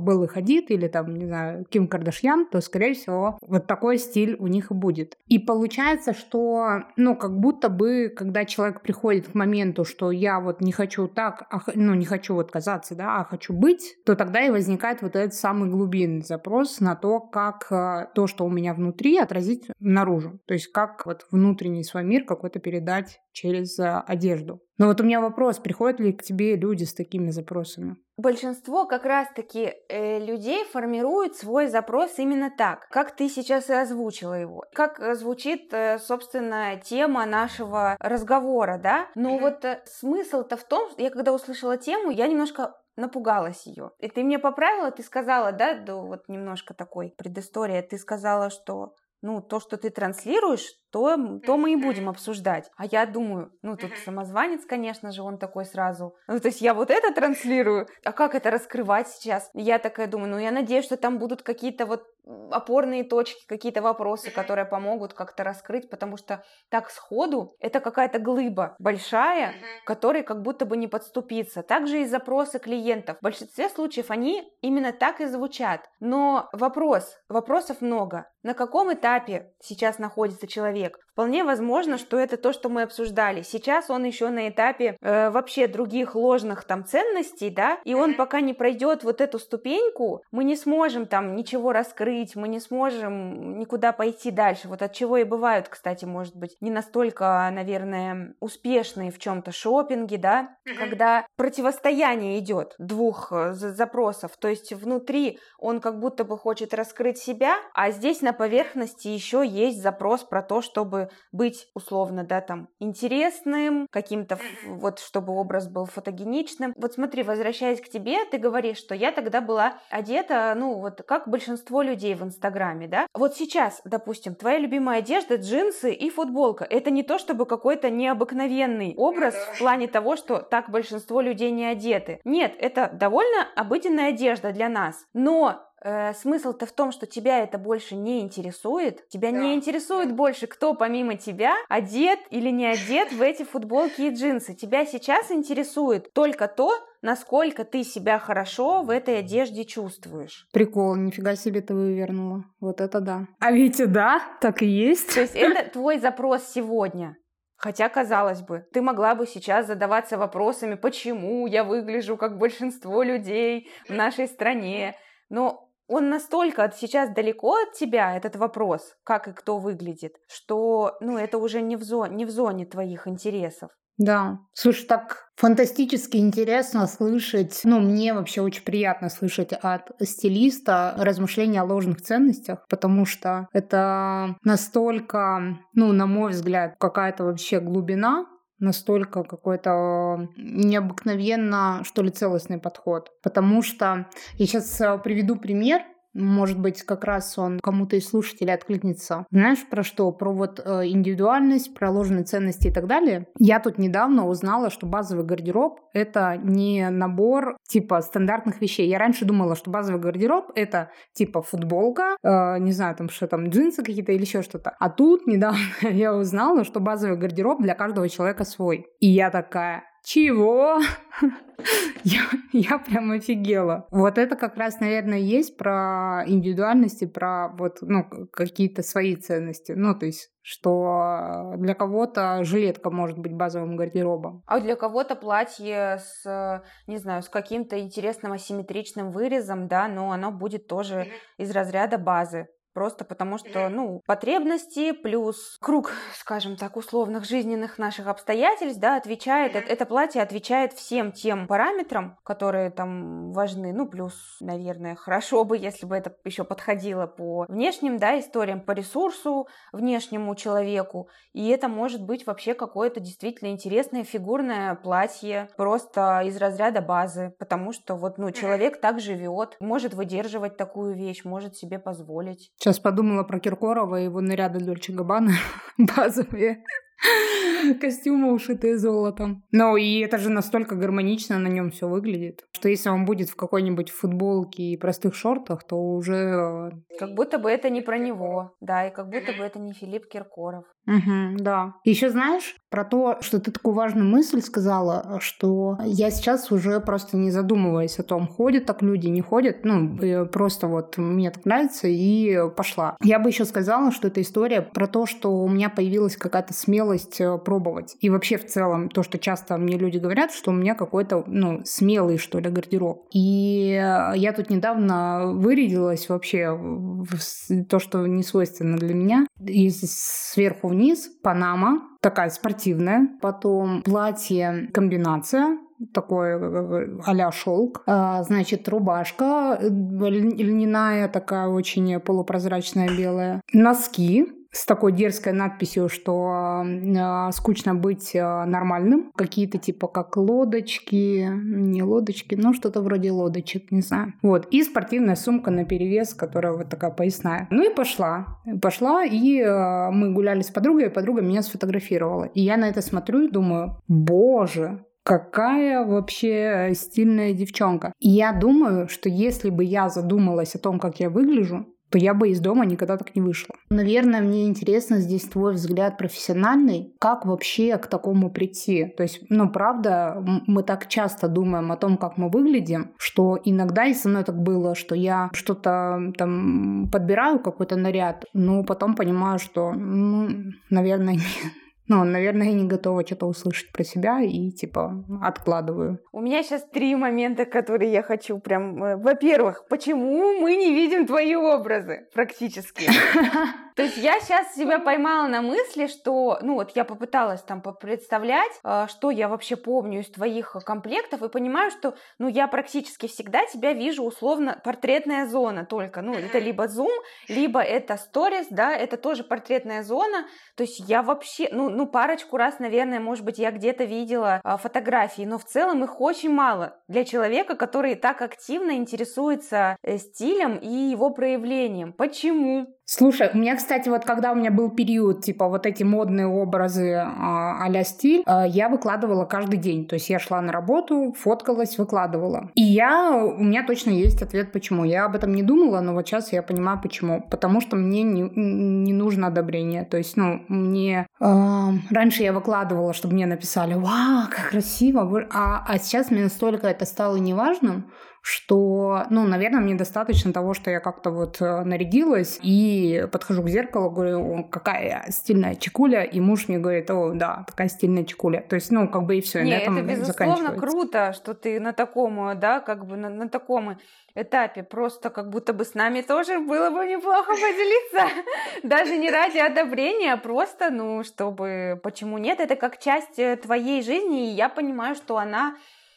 Speaker 1: Беллы Хадид или там, не знаю, Ким Кардашьян, то, скорее всего, вот такой стиль у них и будет. И получается, что, ну, как будто бы, когда человек приходит к моменту, что я вот не хочу так, а, ну, не хочу вот казаться, да, а хочу быть, то тогда и возникает вот этот самый глубинный запрос на то, как э, то, что у меня внутри, отразить наружу. То есть как вот внутренний свой мир какой-то передать через э, одежду. Но вот у меня вопрос, приходят ли к тебе люди с такими запросами?
Speaker 2: Большинство как раз-таки э, людей формируют свой запрос именно так, как ты сейчас и озвучила его. Как э, звучит, э, собственно, тема нашего разговора, да? Но вот э, смысл-то в том, что я когда услышала тему, я немножко напугалась ее. И ты мне поправила, ты сказала, да, да, вот немножко такой предыстория, ты сказала, что ну, то, что ты транслируешь, то, то мы и будем обсуждать. А я думаю, ну, тут самозванец, конечно же, он такой сразу. Ну, то есть я вот это транслирую, а как это раскрывать сейчас? Я такая думаю, ну, я надеюсь, что там будут какие-то вот опорные точки, какие-то вопросы, которые помогут как-то раскрыть, потому что так сходу это какая-то глыба большая, которой как будто бы не подступиться. Также и запросы клиентов. В большинстве случаев они именно так и звучат. Но вопрос, вопросов много. На каком этапе сейчас находится человек? человек. Вполне возможно, что это то, что мы обсуждали. Сейчас он еще на этапе э, вообще других ложных там ценностей, да, и он пока не пройдет вот эту ступеньку, мы не сможем там ничего раскрыть, мы не сможем никуда пойти дальше. Вот от чего и бывают, кстати, может быть, не настолько, наверное, успешные в чем-то шопинге, да, когда противостояние идет двух э, запросов, то есть внутри он как будто бы хочет раскрыть себя, а здесь на поверхности еще есть запрос про то, чтобы быть условно, да, там, интересным, каким-то, вот, чтобы образ был фотогеничным. Вот смотри, возвращаясь к тебе, ты говоришь, что я тогда была одета, ну, вот, как большинство людей в Инстаграме, да? Вот сейчас, допустим, твоя любимая одежда, джинсы и футболка. Это не то, чтобы какой-то необыкновенный образ в плане того, что так большинство людей не одеты. Нет, это довольно обыденная одежда для нас. Но э, смысл-то в том, что тебя это больше не интересует. Тебя
Speaker 1: Да.
Speaker 2: не интересует больше, кто помимо тебя одет или не одет в эти футболки и джинсы. Тебя сейчас интересует только то, насколько ты себя хорошо в этой одежде чувствуешь.
Speaker 1: Прикол, нифига себе ты вывернула. Вот это да. А ведь и да, так и есть.
Speaker 2: То есть это твой запрос сегодня. Хотя, казалось бы, ты могла бы сейчас задаваться вопросами, почему я выгляжу как большинство людей в нашей стране. Но он настолько сейчас далеко от тебя, этот вопрос, как и кто выглядит, что ну, это уже не в, зоне, не в зоне твоих интересов.
Speaker 1: Да. Слушай, так фантастически интересно слышать, ну, мне вообще очень приятно слышать от стилиста размышления о ложных ценностях, потому что это настолько, ну, на мой взгляд, какая-то вообще глубина, настолько какой-то необыкновенно, что ли, целостный подход. Потому что я сейчас приведу пример, может быть, как раз он кому-то из слушателей откликнется. Знаешь, про что? Про вот э, индивидуальность, про ложные ценности и так далее. Я тут недавно узнала, что базовый гардероб — это не набор типа стандартных вещей. Я раньше думала, что базовый гардероб — это типа футболка, э, не знаю, там что там, джинсы какие-то или еще что-то. А тут недавно я узнала, что базовый гардероб для каждого человека свой. И я такая, чего? Я, я прям офигела. Вот это как раз, наверное, есть про индивидуальность и про вот, ну, какие-то свои ценности. Ну, то есть, что для кого-то жилетка может быть базовым гардеробом.
Speaker 2: А для кого-то платье с, э, не знаю, с каким-то интересным асимметричным вырезом, да, но оно будет тоже из разряда базы. Просто потому что, ну, потребности плюс круг, скажем так, условных жизненных наших обстоятельств, да, отвечает, это, платье отвечает всем тем параметрам, которые там важны, ну, плюс, наверное, хорошо бы, если бы это еще подходило по внешним, да, историям, по ресурсу внешнему человеку, и это может быть вообще какое-то действительно интересное фигурное платье, просто из разряда базы, потому что вот, ну, человек так живет, может выдерживать такую вещь, может себе позволить.
Speaker 1: Сейчас подумала про Киркорова и его наряды Дольче Габбана базовые. Костюмы, ушитые золотом. Ну, и это же настолько гармонично на нем все выглядит, что если он будет в какой-нибудь футболке и простых шортах, то уже...
Speaker 2: Как будто бы это не про него, да, и как будто бы это не Филипп Киркоров.
Speaker 1: Угу, да. Еще знаешь про то, что ты такую важную мысль сказала, что я сейчас уже просто не задумываясь о том, ходят так люди, не ходят, ну, э, просто вот мне так нравится и пошла. Я бы еще сказала, что это история про то, что у меня появилась какая-то смелость э, пробовать. И вообще в целом то, что часто мне люди говорят, что у меня какой-то, ну, смелый, что ли, гардероб. И э, я тут недавно вырядилась вообще в то, что не свойственно для меня. И сверху вниз панама, такая спортивная. Потом платье комбинация, такой э, а-ля шелк. А, значит, рубашка ль- льняная, такая очень полупрозрачная белая. Носки с такой дерзкой надписью, что э, скучно быть э, нормальным. Какие-то типа как лодочки, не лодочки, но что-то вроде лодочек, не знаю. Вот. И спортивная сумка на перевес, которая вот такая поясная. Ну и пошла. Пошла, и э, мы гуляли с подругой, и подруга меня сфотографировала. И я на это смотрю и думаю, боже, Какая вообще стильная девчонка. И я думаю, что если бы я задумалась о том, как я выгляжу, то я бы из дома никогда так не вышла. Наверное, мне интересно здесь твой взгляд профессиональный. Как вообще к такому прийти? То есть, ну, правда, мы так часто думаем о том, как мы выглядим, что иногда и со мной так было, что я что-то там подбираю, какой-то наряд, но потом понимаю, что, ну, наверное, нет. Ну, наверное, я не готова что-то услышать про себя и, типа, откладываю.
Speaker 2: У меня сейчас три момента, которые я хочу прям... э, Во-первых, почему мы не видим твои образы практически? То есть я сейчас себя поймала на мысли, что, ну вот я попыталась там представлять, что я вообще помню из твоих комплектов, и понимаю, что, ну я практически всегда тебя вижу условно портретная зона только, ну это либо Zoom, либо это Stories, да, это тоже портретная зона, то есть я вообще, ну, ну парочку раз, наверное, может быть, я где-то видела а, фотографии, но в целом их очень мало для человека, который так активно интересуется э, стилем и его проявлением. Почему?
Speaker 1: Слушай, у меня, кстати, вот когда у меня был период, типа вот эти модные образы а, а стиль, а, я выкладывала каждый день. То есть я шла на работу, фоткалась, выкладывала. И я, у меня точно есть ответ, почему. Я об этом не думала, но вот сейчас я понимаю, почему. Потому что мне не, не нужно одобрение. То есть, ну, мне... Э, раньше я выкладывала, чтобы мне написали, вау, как красиво. А, а сейчас мне настолько это стало неважным, что, ну, наверное, мне достаточно того, что я как-то вот э, нарядилась и подхожу к зеркалу, говорю, какая стильная чекуля, и муж мне говорит, о, да, такая стильная чекуля. То есть, ну, как бы и все,
Speaker 2: Не, это безусловно круто, что ты на таком, да, как бы на, на таком этапе. Просто как будто бы с нами тоже было бы неплохо поделиться. Даже не ради одобрения, а просто, ну, чтобы... Почему нет? Это как часть э, твоей жизни, и я понимаю, что она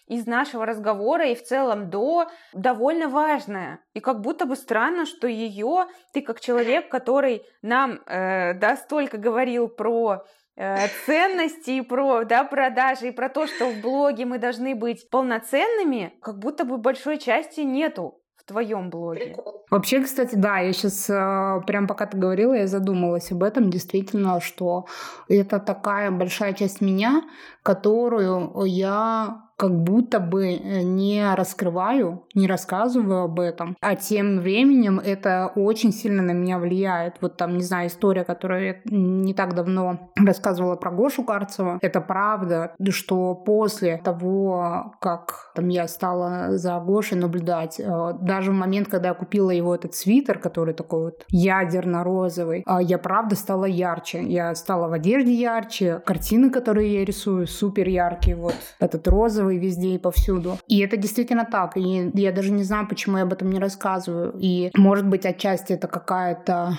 Speaker 2: из нашего разговора и в целом до довольно важная. И как будто бы странно, что ее ты как человек, который нам э, да, столько говорил про э, ценности, и про да, продажи, и про то, что в блоге мы должны быть полноценными, как будто бы большой части нету в твоем блоге.
Speaker 1: Вообще, кстати, да, я сейчас э, прям пока ты говорила, я задумалась об этом, действительно, что это такая большая часть меня, которую я как будто бы э, не раскрываю, не рассказываю об этом. А тем временем это очень сильно на меня влияет. Вот там, не знаю, история, которую я не так давно рассказывала про Гошу Карцева. Это правда, что после того, как там я стала за Гошей наблюдать, э, даже в момент, когда я купила его этот свитер, который такой вот ядерно-розовый, э, я правда стала ярче. Я стала в одежде ярче, картины, которые я рисую, супер яркие. Вот этот розовый и везде и повсюду. И это действительно так. И я даже не знаю, почему я об этом не рассказываю. И, может быть, отчасти это какая-то,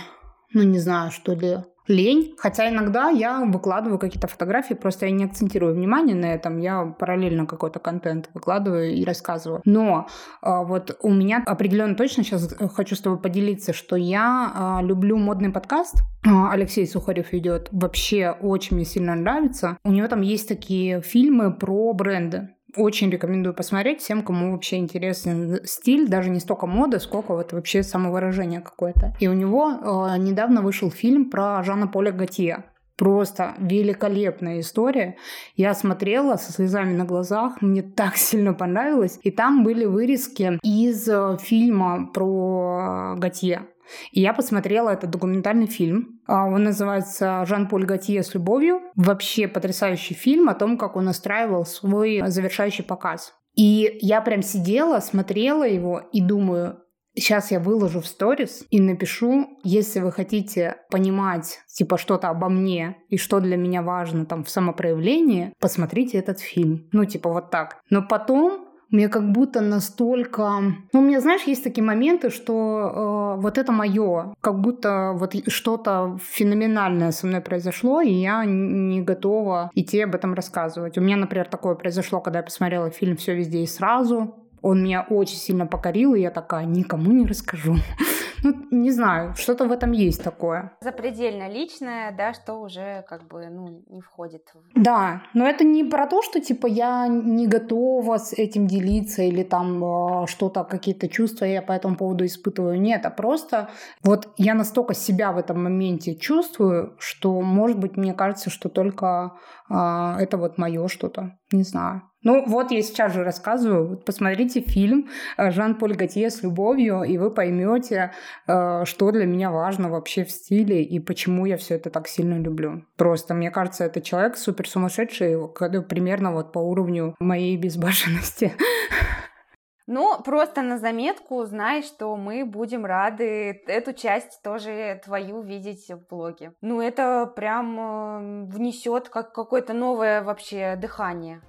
Speaker 1: ну, не знаю, что ли, лень. Хотя иногда я выкладываю какие-то фотографии, просто я не акцентирую внимание на этом, я параллельно какой-то контент выкладываю и рассказываю. Но а, вот у меня определенно точно сейчас хочу с тобой поделиться, что я а, люблю модный подкаст. А, Алексей Сухарев ведет. Вообще очень мне сильно нравится. У него там есть такие фильмы про бренды. Очень рекомендую посмотреть всем, кому вообще интересен стиль, даже не столько мода, сколько вот вообще самовыражение какое-то. И у него э, недавно вышел фильм про Жана Поля Готье. Просто великолепная история. Я смотрела со слезами на глазах, мне так сильно понравилось. И там были вырезки из э, фильма про Готье. И я посмотрела этот документальный фильм. А, он называется «Жан-Поль Готье с любовью». Вообще потрясающий фильм о том, как он настраивал свой завершающий показ. И я прям сидела, смотрела его и думаю, Сейчас я выложу в сторис и напишу, если вы хотите понимать, типа, что-то обо мне и что для меня важно там в самопроявлении, посмотрите этот фильм. Ну, типа, вот так. Но потом мне как будто настолько... Ну, у меня, знаешь, есть такие моменты, что э, вот это мое, как будто вот что-то феноменальное со мной произошло, и я не готова идти об этом рассказывать. У меня, например, такое произошло, когда я посмотрела фильм «Все везде и сразу», он меня очень сильно покорил, и я такая, никому не расскажу. Ну, не знаю, что-то в этом есть такое.
Speaker 2: Запредельно личное, да, что уже как бы, ну, не входит.
Speaker 1: Да, но это не про то, что, типа, я не готова с этим делиться или там э, что-то, какие-то чувства я по этому поводу испытываю. Нет, а просто вот я настолько себя в этом моменте чувствую, что, может быть, мне кажется, что только э, это вот мое что-то. Не знаю. Ну вот я сейчас же рассказываю. Вот посмотрите фильм э, Жан-Поль Готье с любовью, и вы поймете, э, что для меня важно вообще в стиле и почему я все это так сильно люблю. Просто мне кажется, это человек супер сумасшедший, примерно вот по уровню моей безбашенности.
Speaker 2: Ну, просто на заметку знай, что мы будем рады эту часть тоже твою видеть в блоге. Ну, это прям э, внесет как какое-то новое вообще дыхание.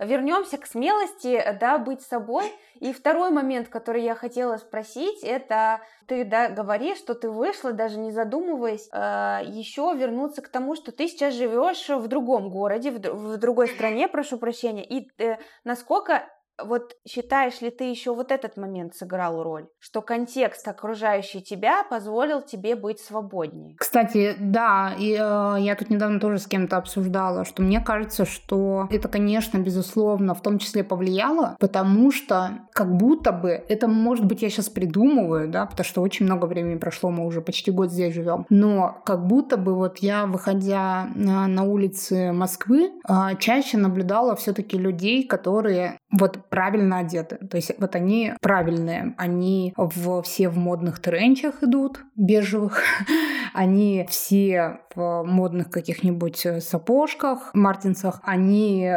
Speaker 2: Вернемся к смелости, да, быть собой. И второй момент, который я хотела спросить, это ты да, говоришь, что ты вышла, даже не задумываясь, э, еще вернуться к тому, что ты сейчас живешь в другом городе, в, в другой стране, прошу прощения, и э, насколько Вот считаешь ли ты еще вот этот момент сыграл роль, что контекст окружающий тебя позволил тебе быть свободнее?
Speaker 1: Кстати, да, и э, я тут недавно тоже с кем-то обсуждала, что мне кажется, что это, конечно, безусловно, в том числе повлияло, потому что как будто бы это, может быть, я сейчас придумываю, да, потому что очень много времени прошло, мы уже почти год здесь живем, но как будто бы вот я, выходя на, улицы Москвы, э, чаще наблюдала все-таки людей, которые вот правильно одеты. То есть вот они правильные. Они в, все в модных тренчах идут, бежевых. они все в модных каких-нибудь э, сапожках, мартинсах. Они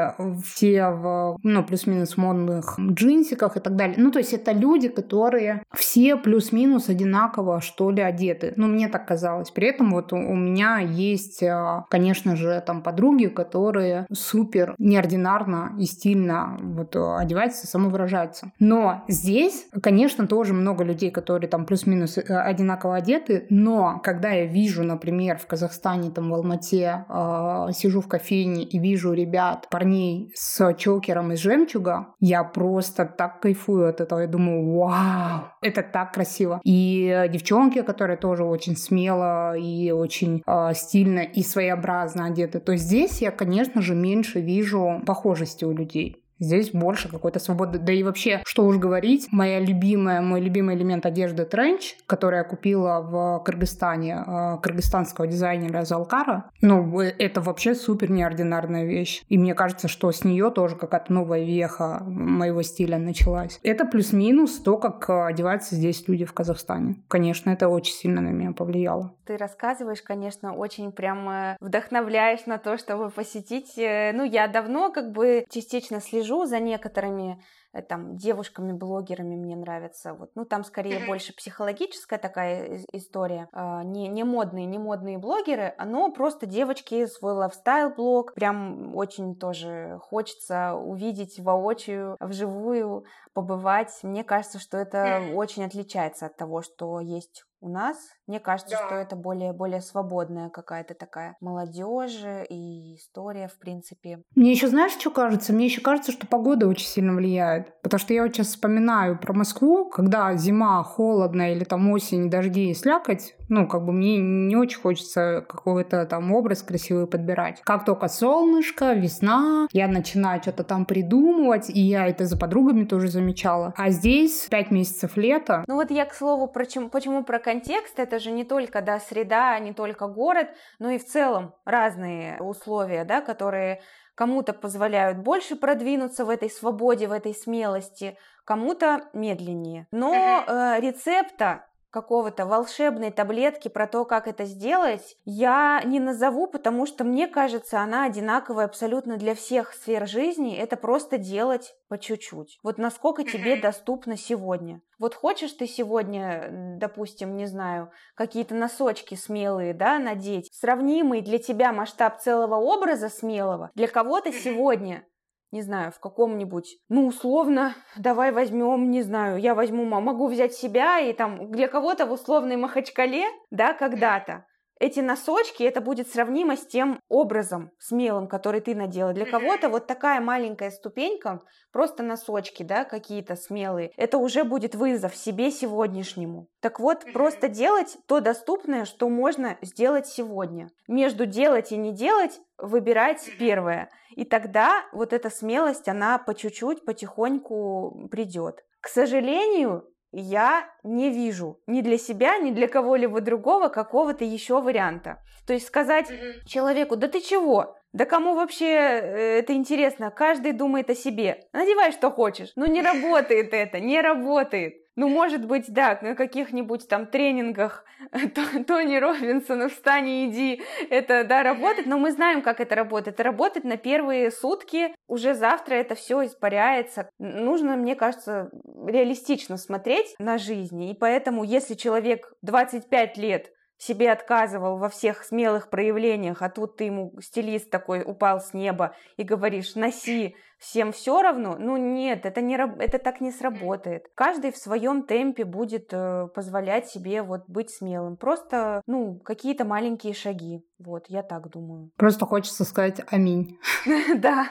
Speaker 1: все в, ну, плюс-минус модных джинсиках и так далее. Ну, то есть это люди, которые все плюс-минус одинаково, что ли, одеты. Ну, мне так казалось. При этом вот у, меня есть, э, конечно же, там подруги, которые супер неординарно и стильно вот э, одевается, самовыражается. Но здесь, конечно, тоже много людей, которые там плюс-минус э, одинаково одеты, но когда я вижу, например, в Казахстане, там в Алмате, э, сижу в кофейне и вижу ребят, парней с чокером из жемчуга, я просто так кайфую от этого. Я думаю, вау, это так красиво. И девчонки, которые тоже очень смело и очень э, стильно и своеобразно одеты, то здесь я, конечно же, меньше вижу похожести у людей. Здесь больше какой-то свободы. Да и вообще, что уж говорить, моя любимая, мой любимый элемент одежды тренч, который я купила в Кыргызстане, э, кыргызстанского дизайнера Залкара, ну, это вообще супер неординарная вещь. И мне кажется, что с нее тоже какая-то новая веха моего стиля началась. Это плюс-минус то, как одеваются здесь люди в Казахстане. Конечно, это очень сильно на меня повлияло.
Speaker 2: Ты рассказываешь, конечно, очень прям вдохновляешь на то, чтобы посетить. Э, ну, я давно как бы частично слежу слежу за некоторыми э, там девушками-блогерами мне нравится. Вот, ну, там скорее больше психологическая такая история. А, не, не модные, не модные блогеры, но просто девочки, свой лайфстайл-блог. Прям очень тоже хочется увидеть воочию, вживую, побывать. Мне кажется, что это очень отличается от того, что есть у нас, мне кажется, да. что это более, более свободная какая-то такая молодежь и история, в принципе.
Speaker 1: Мне еще знаешь, что кажется? Мне еще кажется, что погода очень сильно влияет. Потому что я вот сейчас вспоминаю про Москву, когда зима, холодно или там осень, дожди и слякоть, ну, как бы мне не очень хочется какой-то там образ красивый подбирать. Как только солнышко, весна, я начинаю что-то там придумывать, и я это за подругами тоже замечала. А здесь пять месяцев лета.
Speaker 2: Ну вот я, к слову, почему, почему про контекст, это же не только, да, среда, не только город, но и в целом разные условия, да, которые кому-то позволяют больше продвинуться в этой свободе, в этой смелости, кому-то медленнее. Но э, рецепта какого-то волшебной таблетки про то, как это сделать, я не назову, потому что мне кажется, она одинаковая абсолютно для всех сфер жизни. Это просто делать по чуть-чуть. Вот насколько тебе доступно сегодня. Вот хочешь ты сегодня, допустим, не знаю, какие-то носочки смелые, да, надеть, сравнимый для тебя масштаб целого образа смелого, для кого-то сегодня не знаю, в каком-нибудь, ну, условно, давай возьмем, не знаю, я возьму, могу взять себя и там для кого-то в условной Махачкале, да, когда-то, эти носочки, это будет сравнимо с тем образом смелым, который ты надела. Для кого-то вот такая маленькая ступенька, просто носочки, да, какие-то смелые, это уже будет вызов себе сегодняшнему. Так вот, просто делать то доступное, что можно сделать сегодня. Между делать и не делать выбирать первое. И тогда вот эта смелость, она по чуть-чуть, потихоньку придет. К сожалению, я не вижу ни для себя, ни для кого-либо другого какого-то еще варианта. То есть сказать mm-hmm. человеку, да ты чего? Да кому вообще э, это интересно? Каждый думает о себе. Надевай, что хочешь. Ну не работает это, не работает. Ну, может быть, да, на каких-нибудь там тренингах Тони Робинсона «Встань и иди» это, да, работает, но мы знаем, как это работает. Работает на первые сутки, уже завтра это все испаряется. Нужно, мне кажется, реалистично смотреть на жизнь, и поэтому, если человек 25 лет себе отказывал во всех смелых проявлениях, а тут ты ему, стилист такой, упал с неба и говоришь, носи всем все равно, ну нет, это, не, это так не сработает. Каждый в своем темпе будет э, позволять себе вот быть смелым. Просто, ну, какие-то маленькие шаги. Вот, я так думаю.
Speaker 1: Просто хочется сказать аминь.
Speaker 2: Да.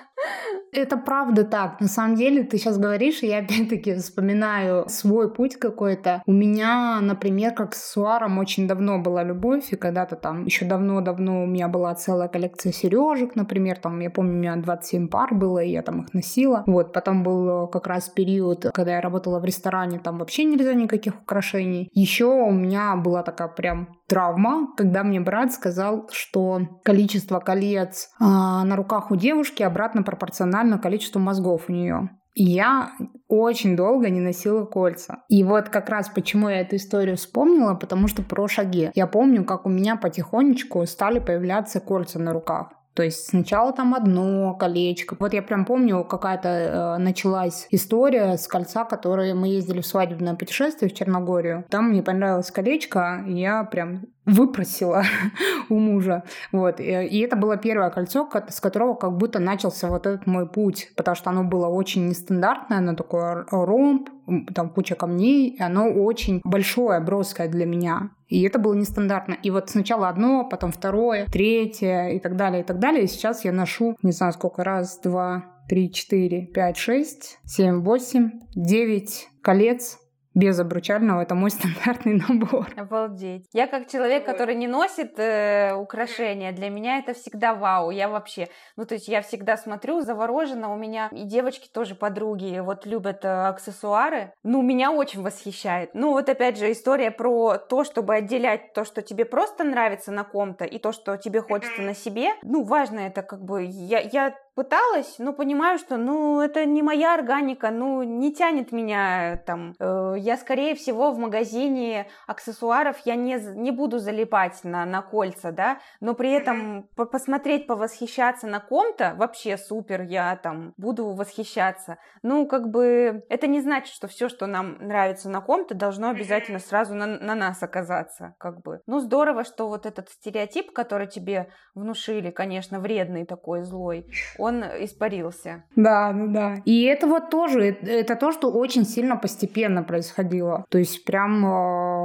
Speaker 1: Это правда так. На самом деле, ты сейчас говоришь, и я опять-таки вспоминаю свой путь какой-то. У меня, например, к аксессуарам очень давно была любовь, и когда-то там еще давно-давно у меня была целая коллекция сережек, например, там, я помню, у меня 27 пар было, и я там их носила. Вот, потом был как раз период, когда я работала в ресторане, там вообще нельзя никаких украшений. Еще у меня была такая прям травма, когда мне брат сказал, что количество колец э, на руках у девушки обратно пропорционально количеству мозгов у нее. Я очень долго не носила кольца. И вот как раз почему я эту историю вспомнила, потому что про шаги. Я помню, как у меня потихонечку стали появляться кольца на руках. То есть сначала там одно колечко. Вот я прям помню, какая-то э, началась история с кольца, которое мы ездили в свадебное путешествие в Черногорию. Там мне понравилось колечко, и я прям выпросила у мужа. Вот. И это было первое кольцо, с которого как будто начался вот этот мой путь, потому что оно было очень нестандартное, оно такое ромб, там куча камней, и оно очень большое, броское для меня. И это было нестандартно. И вот сначала одно, потом второе, третье и так далее, и так далее. И сейчас я ношу, не знаю сколько, раз, два, три, четыре, пять, шесть, семь, восемь, девять колец без обручального. Это мой стандартный набор.
Speaker 2: Обалдеть. Я как человек, который не носит э, украшения, для меня это всегда вау. Я вообще, ну то есть я всегда смотрю завороженно. У меня и девочки тоже подруги вот любят э, аксессуары. Ну меня очень восхищает. Ну вот опять же история про то, чтобы отделять то, что тебе просто нравится на ком-то, и то, что тебе хочется на себе. Ну важно это как бы. Я, я пыталась, но понимаю, что, ну, это не моя органика, ну, не тянет меня там. Э, я, скорее всего, в магазине аксессуаров я не, не буду залипать на, на кольца, да, но при этом по посмотреть, повосхищаться на ком-то, вообще супер, я там буду восхищаться. Ну, как бы, это не значит, что все, что нам нравится на ком-то, должно обязательно сразу на, на нас оказаться, как бы. Ну, здорово, что вот этот стереотип, который тебе внушили, конечно, вредный такой, злой, он испарился.
Speaker 1: Да, ну да. И это вот тоже, это то, что очень сильно постепенно происходило. То есть прям,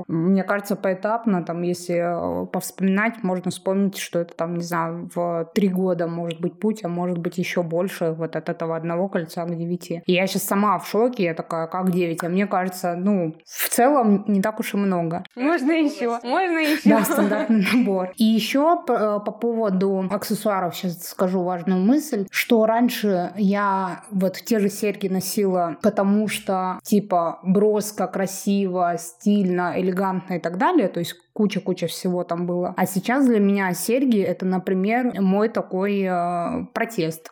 Speaker 1: э, мне кажется, поэтапно, там, если э, повспоминать, можно вспомнить, что это там, не знаю, в три года может быть путь, а может быть еще больше вот от этого одного кольца к девяти. И я сейчас сама в шоке, я такая, как девять? А мне кажется, ну, в целом не так уж и много.
Speaker 2: Можно еще, можно еще.
Speaker 1: Да, стандартный набор. И еще по, по поводу аксессуаров сейчас скажу важную мысль что раньше я вот те же серьги носила, потому что типа броско, красиво, стильно, элегантно и так далее, то есть куча-куча всего там было. А сейчас для меня серьги это, например, мой такой э, протест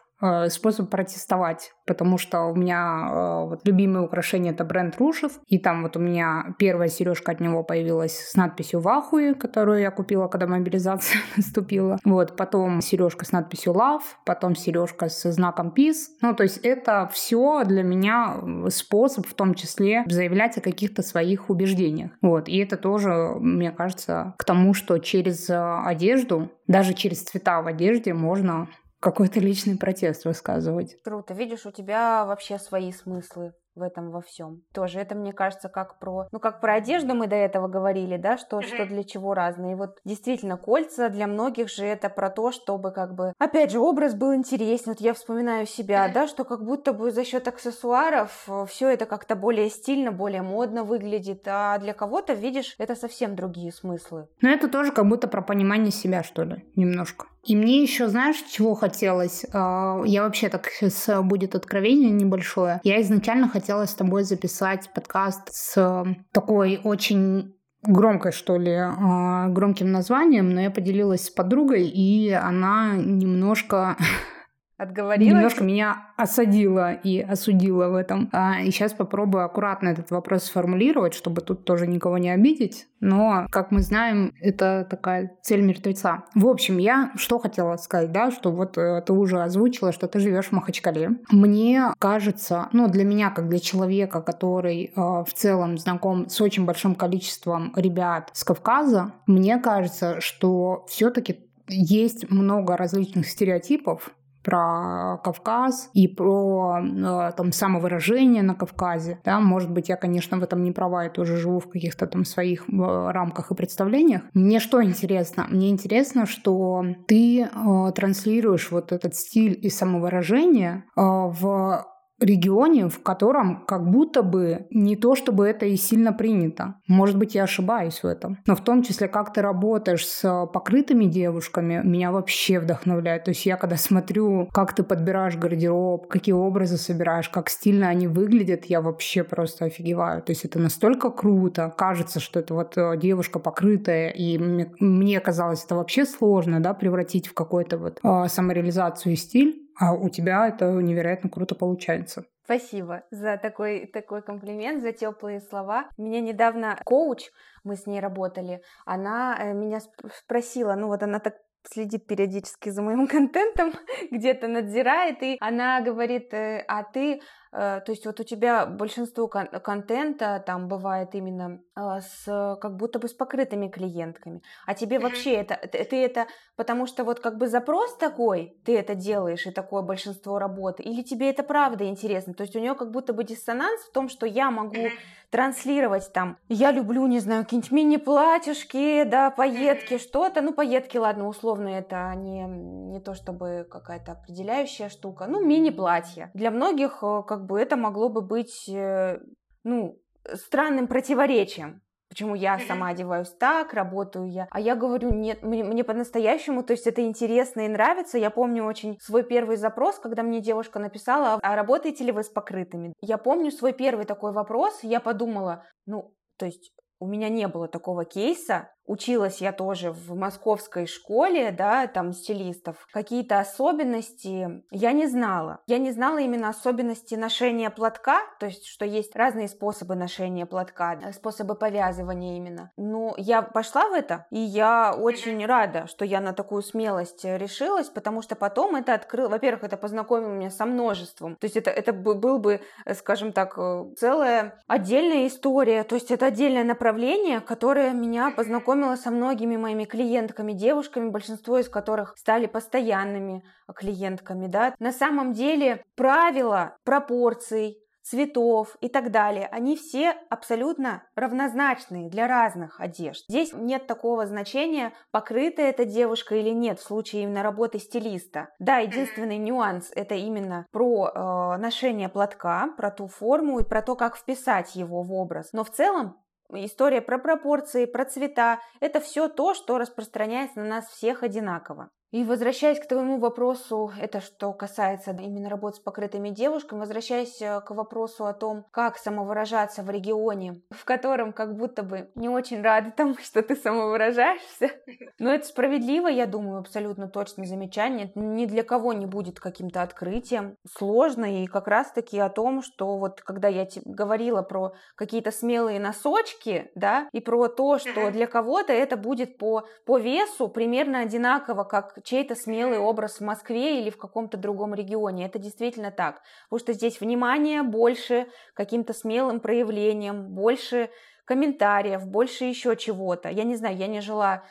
Speaker 1: способ протестовать, потому что у меня э, вот любимое украшение это бренд Рушев, и там вот у меня первая сережка от него появилась с надписью Вахуи, которую я купила, когда мобилизация наступила. Вот, потом сережка с надписью Love, потом сережка с знаком Peace. Ну, то есть это все для меня способ в том числе заявлять о каких-то своих убеждениях. Вот, и это тоже, мне кажется, к тому, что через э, одежду, даже через цвета в одежде можно какой-то личный протест высказывать.
Speaker 2: Круто. Видишь, у тебя вообще свои смыслы в этом во всем. Тоже это, мне кажется, как про, ну, как про одежду мы до этого говорили, да, что, что для чего разное. И вот действительно, кольца для многих же это про то, чтобы как бы, опять же, образ был интересен. Вот я вспоминаю себя, да, что как будто бы за счет аксессуаров э, все это как-то более стильно, более модно выглядит, а для кого-то, видишь, это совсем другие смыслы.
Speaker 1: Но это тоже как будто про понимание себя, что ли, немножко. И мне еще, знаешь, чего хотелось? А, я вообще так сейчас э, будет откровение небольшое. Я изначально хотела с тобой записать подкаст с такой очень громкой, что ли, а, громким названием, но я поделилась с подругой, и она немножко
Speaker 2: Отговорилась?
Speaker 1: Немножко меня осадила и осудила в этом. А, и сейчас попробую аккуратно этот вопрос сформулировать, чтобы тут тоже никого не обидеть. Но, как мы знаем, это такая цель мертвеца. В общем, я что хотела сказать, да, что вот э, ты уже озвучила, что ты живешь в Махачкале. Мне кажется, ну, для меня, как для человека, который э, в целом знаком с очень большим количеством ребят с Кавказа, мне кажется, что все-таки есть много различных стереотипов, про Кавказ и про э, там самовыражение на Кавказе. Да, может быть, я, конечно, в этом не права, я тоже живу в каких-то там своих э, рамках и представлениях. Мне что интересно? Мне интересно, что ты э, транслируешь вот этот стиль и самовыражение э, в регионе, в котором как будто бы не то, чтобы это и сильно принято. Может быть, я ошибаюсь в этом. Но в том числе, как ты работаешь с покрытыми девушками, меня вообще вдохновляет. То есть я когда смотрю, как ты подбираешь гардероб, какие образы собираешь, как стильно они выглядят, я вообще просто офигеваю. То есть это настолько круто. Кажется, что это вот э, девушка покрытая, и мне, мне казалось, это вообще сложно, да, превратить в какой-то вот э, самореализацию и стиль. А у тебя это невероятно круто получается.
Speaker 2: Спасибо за такой, такой комплимент, за теплые слова. Меня недавно коуч, мы с ней работали, она э, меня спросила, ну вот она так следит периодически за моим контентом, где-то надзирает, и она говорит, э, а ты то есть вот у тебя большинство кон- контента там бывает именно э, с как будто бы с покрытыми клиентками, а тебе вообще это ты это потому что вот как бы запрос такой ты это делаешь и такое большинство работы или тебе это правда интересно, то есть у нее как будто бы диссонанс в том, что я могу транслировать там я люблю не знаю какие-нибудь мини платьишки, да пайетки что-то, ну пайетки ладно условно это не не то чтобы какая-то определяющая штука, ну мини платья для многих э, как как бы это могло бы быть, э, ну, странным противоречием. Почему я сама одеваюсь так, работаю я. А я говорю, нет, мне, мне по-настоящему, то есть это интересно и нравится. Я помню очень свой первый запрос, когда мне девушка написала, а работаете ли вы с покрытыми? Я помню свой первый такой вопрос, я подумала, ну, то есть у меня не было такого кейса, Училась я тоже в московской школе, да, там стилистов. Какие-то особенности я не знала. Я не знала именно особенности ношения платка, то есть, что есть разные способы ношения платка, способы повязывания именно. Но я пошла в это, и я очень рада, что я на такую смелость решилась, потому что потом это открыло, во-первых, это познакомило меня со множеством. То есть это, это был бы, скажем так, э, целая отдельная история, то есть это отдельное направление, которое меня познакомило познакомила со многими моими клиентками, девушками, большинство из которых стали постоянными клиентками, да. На самом деле правила пропорций, цветов и так далее, они все абсолютно равнозначные для разных одежд. Здесь нет такого значения, покрыта эта девушка или нет в случае именно работы стилиста. Да, единственный нюанс это именно про э, ношение платка, про ту форму и про то, как вписать его в образ. Но в целом история про пропорции, про цвета – это все то, что распространяется на нас всех одинаково. И возвращаясь к твоему вопросу, это что касается именно работы с покрытыми девушками, возвращаясь э, к вопросу о том, как самовыражаться в регионе, в котором как будто бы не очень рады тому, что ты самовыражаешься. Но это справедливо, я думаю, абсолютно точно замечание. Ни для кого не будет каким-то открытием. Сложно и как раз-таки о том, что вот когда я говорила про какие-то смелые носочки, да, и про то, что для кого-то это будет по, по весу примерно одинаково, как чей-то смелый образ в Москве или в каком-то другом регионе. Это действительно так. Потому что здесь внимание больше каким-то смелым проявлением, больше комментариев, больше еще чего-то. Я не знаю, я не жила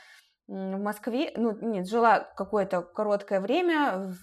Speaker 2: в Москве, ну нет, жила какое-то короткое время,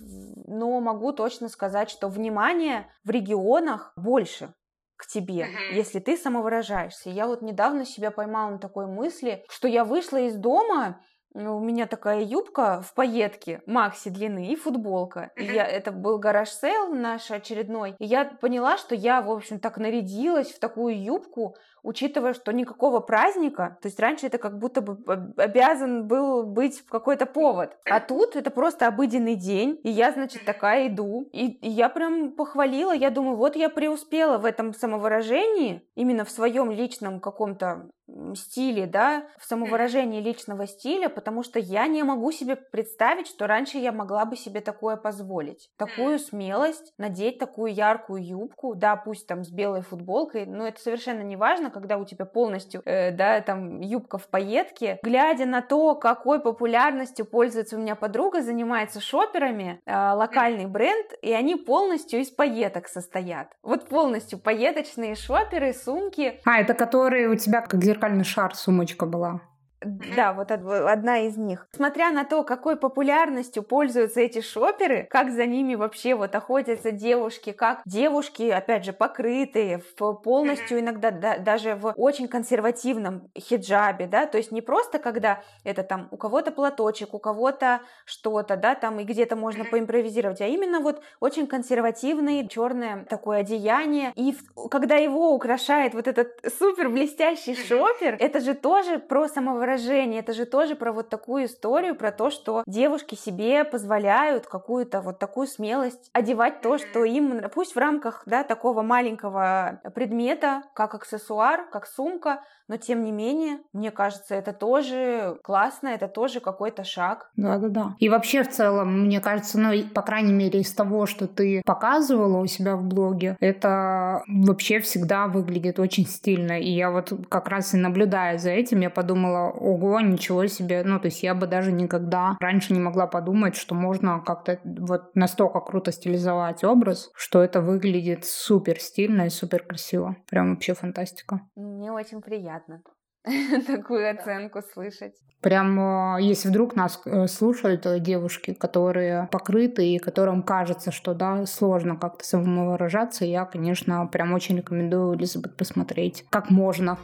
Speaker 2: но могу точно сказать, что внимание в регионах больше к тебе, uh-huh. если ты самовыражаешься. Я вот недавно себя поймала на такой мысли, что я вышла из дома у меня такая юбка в пайетке макси длины и футболка. И я, это был garage sale наш очередной. И я поняла, что я, в общем, так нарядилась в такую юбку, учитывая, что никакого праздника, то есть раньше это как будто бы обязан был быть какой-то повод. А тут это просто обыденный день, и я, значит, такая иду. И, и я прям похвалила, я думаю, вот я преуспела в этом самовыражении, именно в своем личном каком-то стиле, да, в самовыражении личного стиля, потому что я не могу себе представить, что раньше я могла бы себе такое позволить. Такую смелость, надеть такую яркую юбку, да, пусть там с белой футболкой, но это совершенно не важно, когда у тебя полностью, э, да, там юбка в пайетке. Глядя на то, какой популярностью пользуется у меня подруга, занимается шоперами, э, локальный бренд, и они полностью из пайеток состоят. Вот полностью пайеточные шоперы, сумки.
Speaker 1: А, это которые у тебя как зеркальный шар сумочка была.
Speaker 2: Да, вот одна из них. Смотря на то, какой популярностью пользуются эти шоперы, как за ними вообще вот охотятся девушки, как девушки, опять же, покрытые, в полностью иногда да, даже в очень консервативном хиджабе, да, то есть не просто когда это там у кого-то платочек, у кого-то что-то, да, там и где-то можно поимпровизировать, а именно вот очень консервативный черное такое одеяние, и когда его украшает вот этот супер блестящий шопер, это же тоже про самовыражение, это же тоже про вот такую историю, про то, что девушки себе позволяют какую-то вот такую смелость одевать то, что им, пусть в рамках, да, такого маленького предмета, как аксессуар, как сумка, но тем не менее, мне кажется, это тоже классно, это тоже какой-то шаг.
Speaker 1: Да-да-да. И вообще в целом, мне кажется, ну, по крайней мере, из того, что ты показывала у себя в блоге, это вообще всегда выглядит очень стильно. И я вот как раз и наблюдая за этим, я подумала, ого, ничего себе. Ну, то есть я бы даже никогда раньше не могла подумать, что можно как-то вот настолько круто стилизовать образ, что это выглядит супер стильно и супер красиво. Прям вообще фантастика.
Speaker 2: Мне очень приятно такую оценку слышать.
Speaker 1: Прям, если вдруг нас э, слушают э, девушки, которые покрыты и которым кажется, что да, сложно как-то самовыражаться, я, конечно, прям очень рекомендую Элизабет посмотреть, как можно.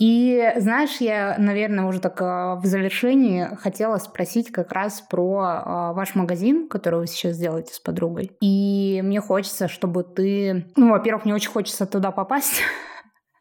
Speaker 1: И знаешь, я, наверное, уже так э, в завершении хотела спросить как раз про ваш магазин, который вы сейчас делаете с подругой. И мне хочется, чтобы ты... Ну, во-первых, мне очень хочется туда попасть.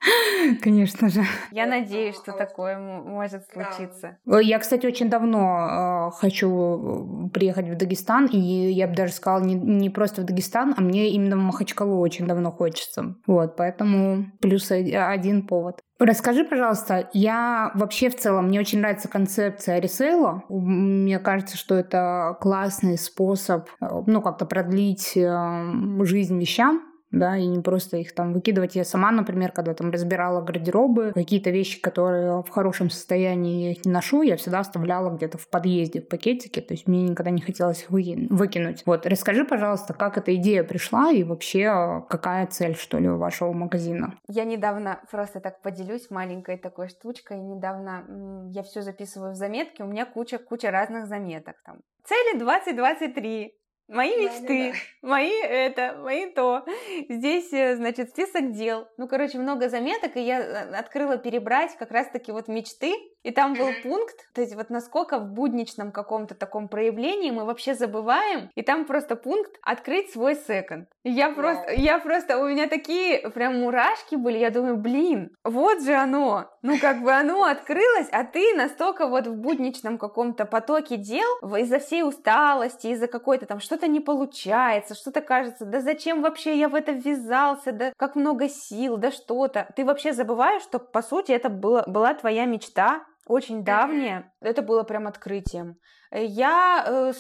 Speaker 1: Конечно же.
Speaker 2: Я надеюсь, что такое может случиться.
Speaker 1: Я, кстати, очень давно э, хочу приехать в Дагестан, и я бы даже сказала не, не просто в Дагестан, а мне именно в Махачкалу очень давно хочется. Вот, поэтому плюс один повод. Расскажи, пожалуйста, я вообще в целом, мне очень нравится концепция ресейла. Мне кажется, что это классный способ, э, ну, как-то продлить э, жизнь вещам, да, и не просто их там выкидывать. Я сама, например, когда там разбирала гардеробы, какие-то вещи, которые в хорошем состоянии я их не ношу, я всегда оставляла где-то в подъезде в пакетике, то есть мне никогда не хотелось их выкинуть. Вот, расскажи, пожалуйста, как эта идея пришла и вообще какая цель, что ли, у вашего магазина?
Speaker 2: Я недавно просто так поделюсь маленькой такой штучкой. Недавно я все записываю в заметки, у меня куча-куча разных заметок там. Цели 2023, Мои мечты, мои это, мои то. Здесь, э, значит, список дел. Ну, короче, много заметок, и я э, открыла перебрать как раз-таки вот мечты, и там был пункт, то есть вот насколько в будничном каком-то таком проявлении мы вообще забываем, и там просто пункт «открыть свой секонд». Я просто, я просто, у меня такие прям мурашки были, я думаю, блин, вот же оно, ну как бы оно открылось, а ты настолько вот в будничном каком-то потоке дел, из-за всей усталости, из-за какой-то там что-то не получается, что-то кажется, да зачем вообще я в это ввязался, да как много сил, да что-то. Ты вообще забываешь, что по сути это было, была твоя мечта, очень давнее. Это было прям открытием. Э, я э,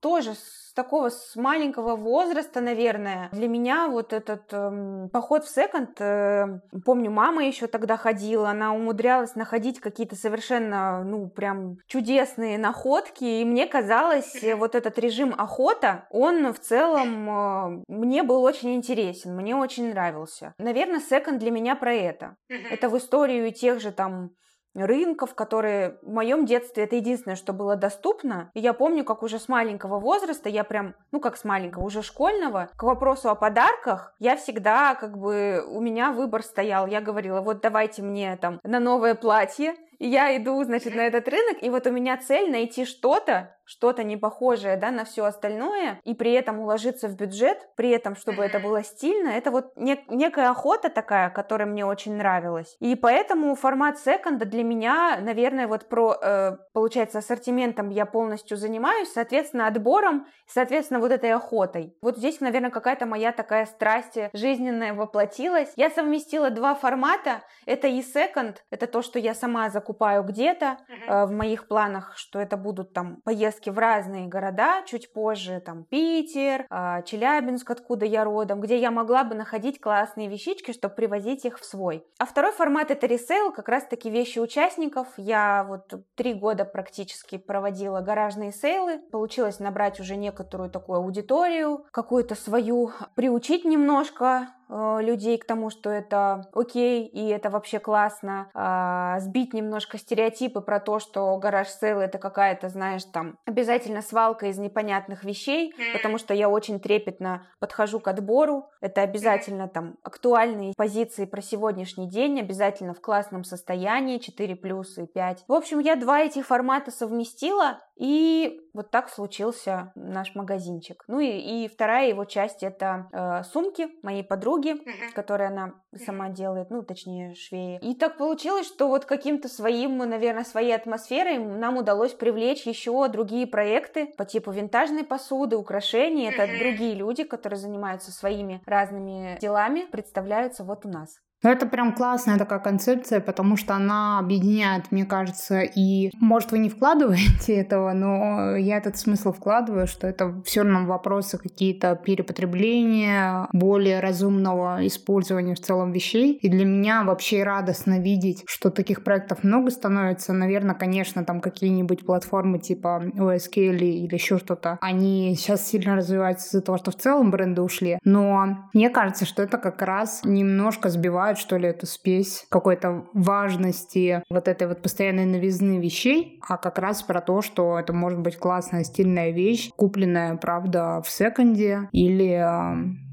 Speaker 2: тоже с такого с маленького возраста, наверное, для меня вот этот э, поход в секонд, э, помню, мама еще тогда ходила, она умудрялась находить какие-то совершенно, ну, прям чудесные находки, и мне казалось, э, вот этот режим охота, он в целом э, мне был очень интересен, мне очень нравился. Наверное, секонд для меня про это. Это в историю тех же там рынков, которые в моем детстве это единственное, что было доступно. И я помню, как уже с маленького возраста, я прям, ну как с маленького, уже школьного, к вопросу о подарках, я всегда как бы, у меня выбор стоял. Я говорила, вот давайте мне там на новое платье, и я иду, значит, на этот рынок, и вот у меня цель найти что-то, что-то не похожее, да, на все остальное, и при этом уложиться в бюджет, при этом, чтобы это было стильно, это вот нек- некая охота такая, которая мне очень нравилась. И поэтому формат секонда для меня, наверное, вот про, э, получается, ассортиментом я полностью занимаюсь, соответственно, отбором, соответственно, вот этой охотой. Вот здесь, наверное, какая-то моя такая страсть жизненная воплотилась. Я совместила два формата. Это и секонд, это то, что я сама закупаю где-то, э, в моих планах, что это будут там поездки в разные города, чуть позже, там, Питер, а, Челябинск, откуда я родом, где я могла бы находить классные вещички, чтобы привозить их в свой. А второй формат это ресейл, как раз-таки вещи участников. Я вот три года практически проводила гаражные сейлы, получилось набрать уже некоторую такую аудиторию, какую-то свою, приучить немножко, э, людей к тому, что это окей и это вообще классно, а, сбить немножко стереотипы про то, что garage sale это какая-то, знаешь, там обязательно свалка из непонятных вещей, потому что я очень трепетно подхожу к отбору, это обязательно там актуальные позиции про сегодняшний день, обязательно в классном состоянии, 4 плюсы, 5. В общем, я два этих формата совместила, и вот так случился наш магазинчик. Ну и, и вторая его часть это э, сумки моей подруги, которые она сама делает, ну точнее швеи. И так получилось, что вот каким-то своим, наверное, своей атмосферой нам удалось привлечь еще другие проекты по типу винтажной посуды, украшений. Это другие люди, которые занимаются своими разными делами, представляются вот у нас.
Speaker 1: Это прям классная такая концепция, потому что она объединяет, мне кажется, и, может, вы не вкладываете этого, но я этот смысл вкладываю, что это все равно вопросы какие-то перепотребления, более разумного использования в целом вещей. И для меня вообще радостно видеть, что таких проектов много становится. Наверное, конечно, там какие-нибудь платформы типа OSK или, или еще что-то, они сейчас сильно развиваются из-за того, что в целом бренды ушли. Но мне кажется, что это как раз немножко сбивает скрывают, что ли, эту спесь какой-то важности вот этой вот постоянной новизны вещей, а как раз про то, что это может быть классная стильная вещь, купленная, правда, в секонде или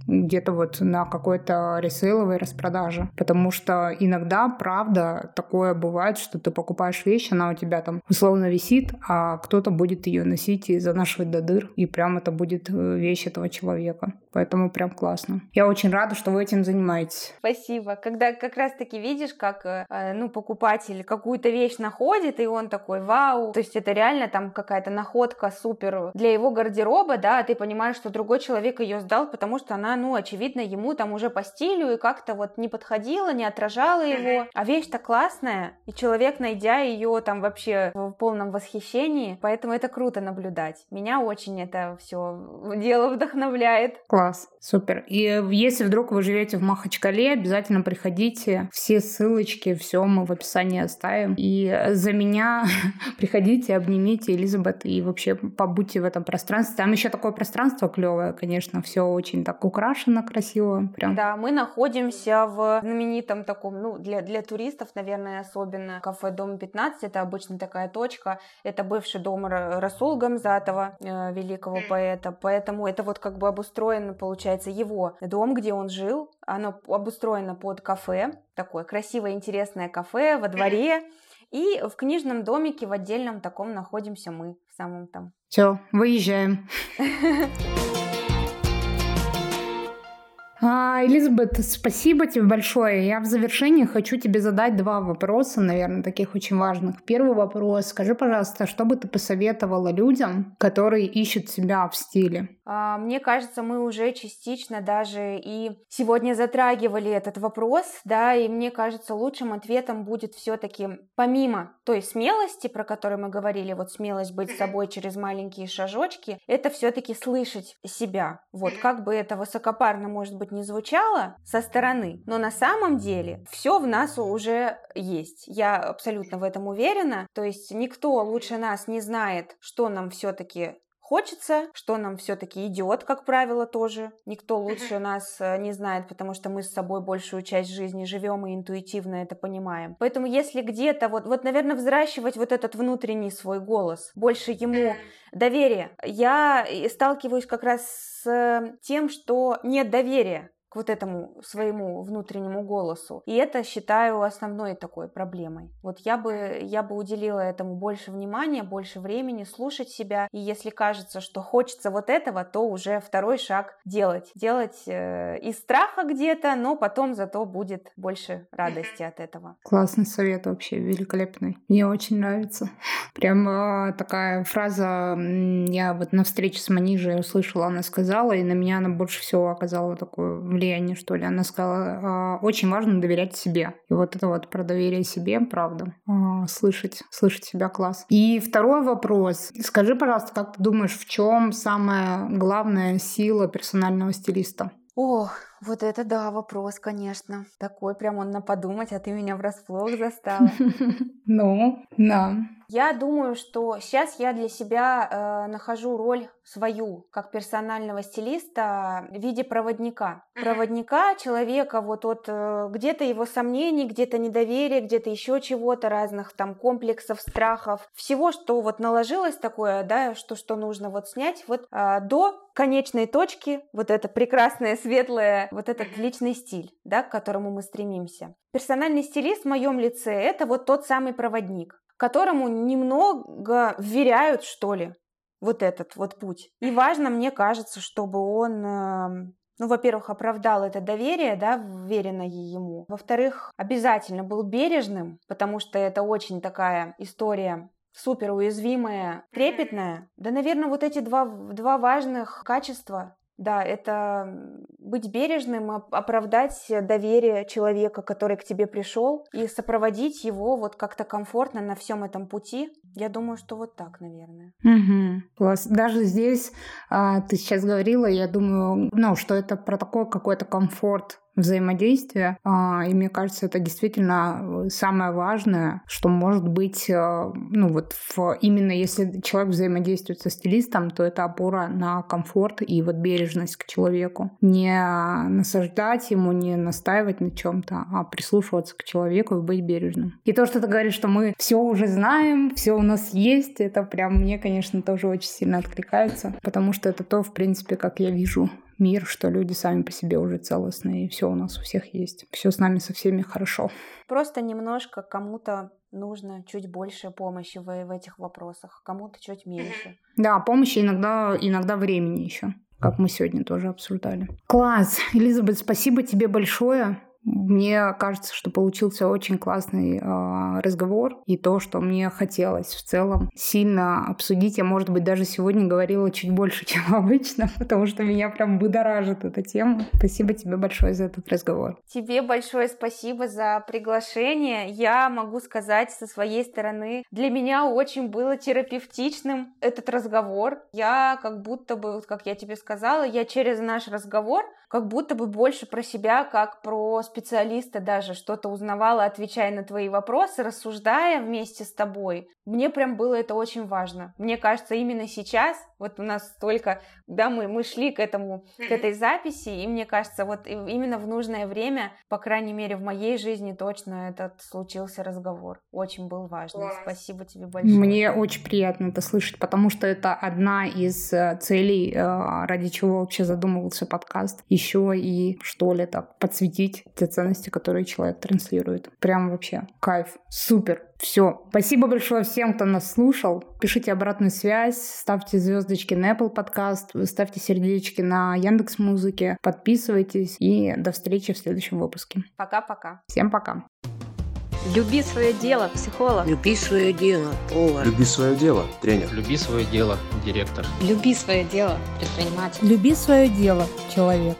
Speaker 1: где-то вот на какой-то ресейловой распродаже. Потому что иногда, правда, такое бывает, что ты покупаешь вещь, она у тебя там условно висит, а кто-то будет ее носить и занашивать до дыр, и прям это будет э, вещь этого человека. Поэтому прям классно. Я очень рада, что вы этим занимаетесь.
Speaker 2: Спасибо. Когда как раз-таки видишь, как э, э, ну, покупатель какую-то вещь находит, и он такой, вау, то есть это реально там какая-то находка супер для его гардероба, да, а ты понимаешь, что другой человек ее сдал, потому что она ну, очевидно, ему там уже по стилю и как-то вот не подходила, не отражала его. А вещь-то классная, и человек, найдя ее там вообще в полном восхищении, поэтому это круто наблюдать. Меня очень это все дело вдохновляет.
Speaker 1: Класс, супер. И если вдруг вы живете в Махачкале, обязательно приходите. Все ссылочки, все мы в описании оставим. И за меня приходите, обнимите Элизабет и вообще побудьте в этом пространстве. Там еще такое пространство клевое, конечно, все очень так украшено украшено красиво. Прям.
Speaker 2: Да, мы находимся в знаменитом таком, ну, для, для туристов, наверное, особенно, кафе Дом 15. Это обычно такая точка. Это бывший дом Расул Гамзатова, э, великого поэта. Поэтому это вот как бы обустроен, получается, его дом, где он жил. Оно обустроено под кафе. Такое красивое, интересное кафе во дворе. И в книжном домике в отдельном таком находимся мы, в самом там.
Speaker 1: Все, выезжаем. А, Элизабет, спасибо тебе большое. Я в завершении хочу тебе задать два вопроса, наверное, таких очень важных. Первый вопрос. Скажи, пожалуйста, что бы ты посоветовала людям, которые ищут себя в стиле?
Speaker 2: А, мне кажется, мы уже частично даже и сегодня затрагивали этот вопрос, да, и мне кажется, лучшим ответом будет все-таки помимо той смелости, про которую мы говорили, вот смелость быть собой через маленькие шажочки, это все-таки слышать себя. Вот как бы это высокопарно, может быть, не звучало со стороны, но на самом деле все в нас уже есть. Я абсолютно в этом уверена. То есть никто лучше нас не знает, что нам все-таки хочется, что нам все-таки идет, как правило, тоже. Никто лучше нас э, не знает, потому что мы с собой большую часть жизни живем и интуитивно это понимаем. Поэтому если где-то вот, вот, наверное, взращивать вот этот внутренний свой голос, больше ему доверия. Я сталкиваюсь как раз с тем, что нет доверия к вот этому своему внутреннему голосу. И это считаю основной такой проблемой. Вот я бы, я бы уделила этому больше внимания, больше времени, слушать себя. И если кажется, что хочется вот этого, то уже второй шаг делать. Делать э, из страха где-то, но потом зато будет больше радости от этого.
Speaker 1: Классный совет вообще, великолепный. Мне очень нравится. Прям такая фраза, я вот на встрече с Манижей услышала, она сказала, и на меня она больше всего оказала такое влияние, что ли. Она сказала, «А, очень важно доверять себе. И вот это вот про доверие себе, правда, а, слышать, слышать себя класс. И второй вопрос. Скажи, пожалуйста, как ты думаешь, в чем самая главная сила персонального стилиста?
Speaker 2: Ох, Вот это да, вопрос, конечно. Такой прям он на подумать, а ты меня врасплох застала.
Speaker 1: Ну, да.
Speaker 2: Я думаю, что сейчас я для себя э, нахожу роль свою как персонального стилиста в виде проводника. Проводника человека вот от э, где-то его сомнений, где-то недоверия, где-то еще чего-то, разных там комплексов, страхов, всего, что вот наложилось такое, да, что, что нужно вот снять, вот э, до конечной точки, вот это прекрасное, светлое, вот этот личный стиль, да, к которому мы стремимся. Персональный стилист в моем лице – это вот тот самый проводник которому немного вверяют, что ли, вот этот вот путь. И важно, мне кажется, чтобы он эм, ну, во-первых, оправдал это доверие, да, вверенное ему. Во-вторых, обязательно был бережным, потому что это очень такая история супер уязвимая, трепетная. Да, наверное, вот эти два, два важных качества да, это быть бережным, оправдать доверие человека, который к тебе пришел, и сопроводить его вот как-то комфортно на всем этом пути. Я думаю, что вот так, наверное.
Speaker 1: Угу. Класс. Даже здесь а, ты сейчас говорила, я думаю, ну, что это про такой какой-то комфорт взаимодействия. А, и мне кажется, это действительно э, самое важное, что может быть, э, ну вот в, именно если человек взаимодействует со стилистом, то это опора на комфорт и вот бережность к человеку. Не насаждать ему, не настаивать на чем-то, а прислушиваться к человеку и быть бережным. И то, что ты говоришь, что мы все уже знаем, все у нас есть, это прям мне, конечно, тоже очень сильно откликается, потому что это то, в принципе, как я вижу мир, что люди сами по себе уже целостные, и все у нас у всех есть. Все с нами со всеми хорошо.
Speaker 2: Просто немножко кому-то нужно чуть больше помощи в, в этих вопросах, кому-то чуть меньше.
Speaker 1: Да, помощи иногда, иногда времени еще как мы сегодня тоже обсуждали. Класс! Элизабет, спасибо тебе большое. Мне кажется, что получился очень классный э, разговор, и то, что мне хотелось в целом сильно обсудить, я, может быть, даже сегодня говорила чуть больше, чем обычно, потому что меня прям будоражит эта тема. Спасибо тебе большое за этот разговор.
Speaker 2: Тебе большое спасибо за приглашение. Я могу сказать со своей стороны, для меня очень было терапевтичным этот разговор. Я как будто бы, вот как я тебе сказала, я через наш разговор как будто бы больше про себя, как про специалиста даже что-то узнавала, отвечая на твои вопросы, рассуждая вместе с тобой. Мне прям было это очень важно. Мне кажется, именно сейчас, вот у нас столько, да, мы, мы шли к этому, к этой записи, и мне кажется, вот именно в нужное время, по крайней мере, в моей жизни точно этот случился разговор. Очень был важный. Класс. Спасибо тебе большое.
Speaker 1: Мне очень приятно это слышать, потому что это одна из э, целей, э, ради чего вообще задумывался подкаст. Еще и, что ли, так, подсветить те ценности, которые человек транслирует. Прям вообще кайф. Супер. Все. Спасибо большое всем, кто нас слушал. Пишите обратную связь, ставьте звездочки на Apple Podcast, ставьте сердечки на Яндекс Музыке, подписывайтесь и до встречи в следующем выпуске.
Speaker 2: Пока-пока.
Speaker 1: Всем пока.
Speaker 3: Люби свое дело, психолог.
Speaker 4: Люби свое дело, повар.
Speaker 6: Люби свое дело, тренер. Люби свое дело, директор.
Speaker 3: Люби свое дело, предприниматель.
Speaker 1: Люби свое дело, человек.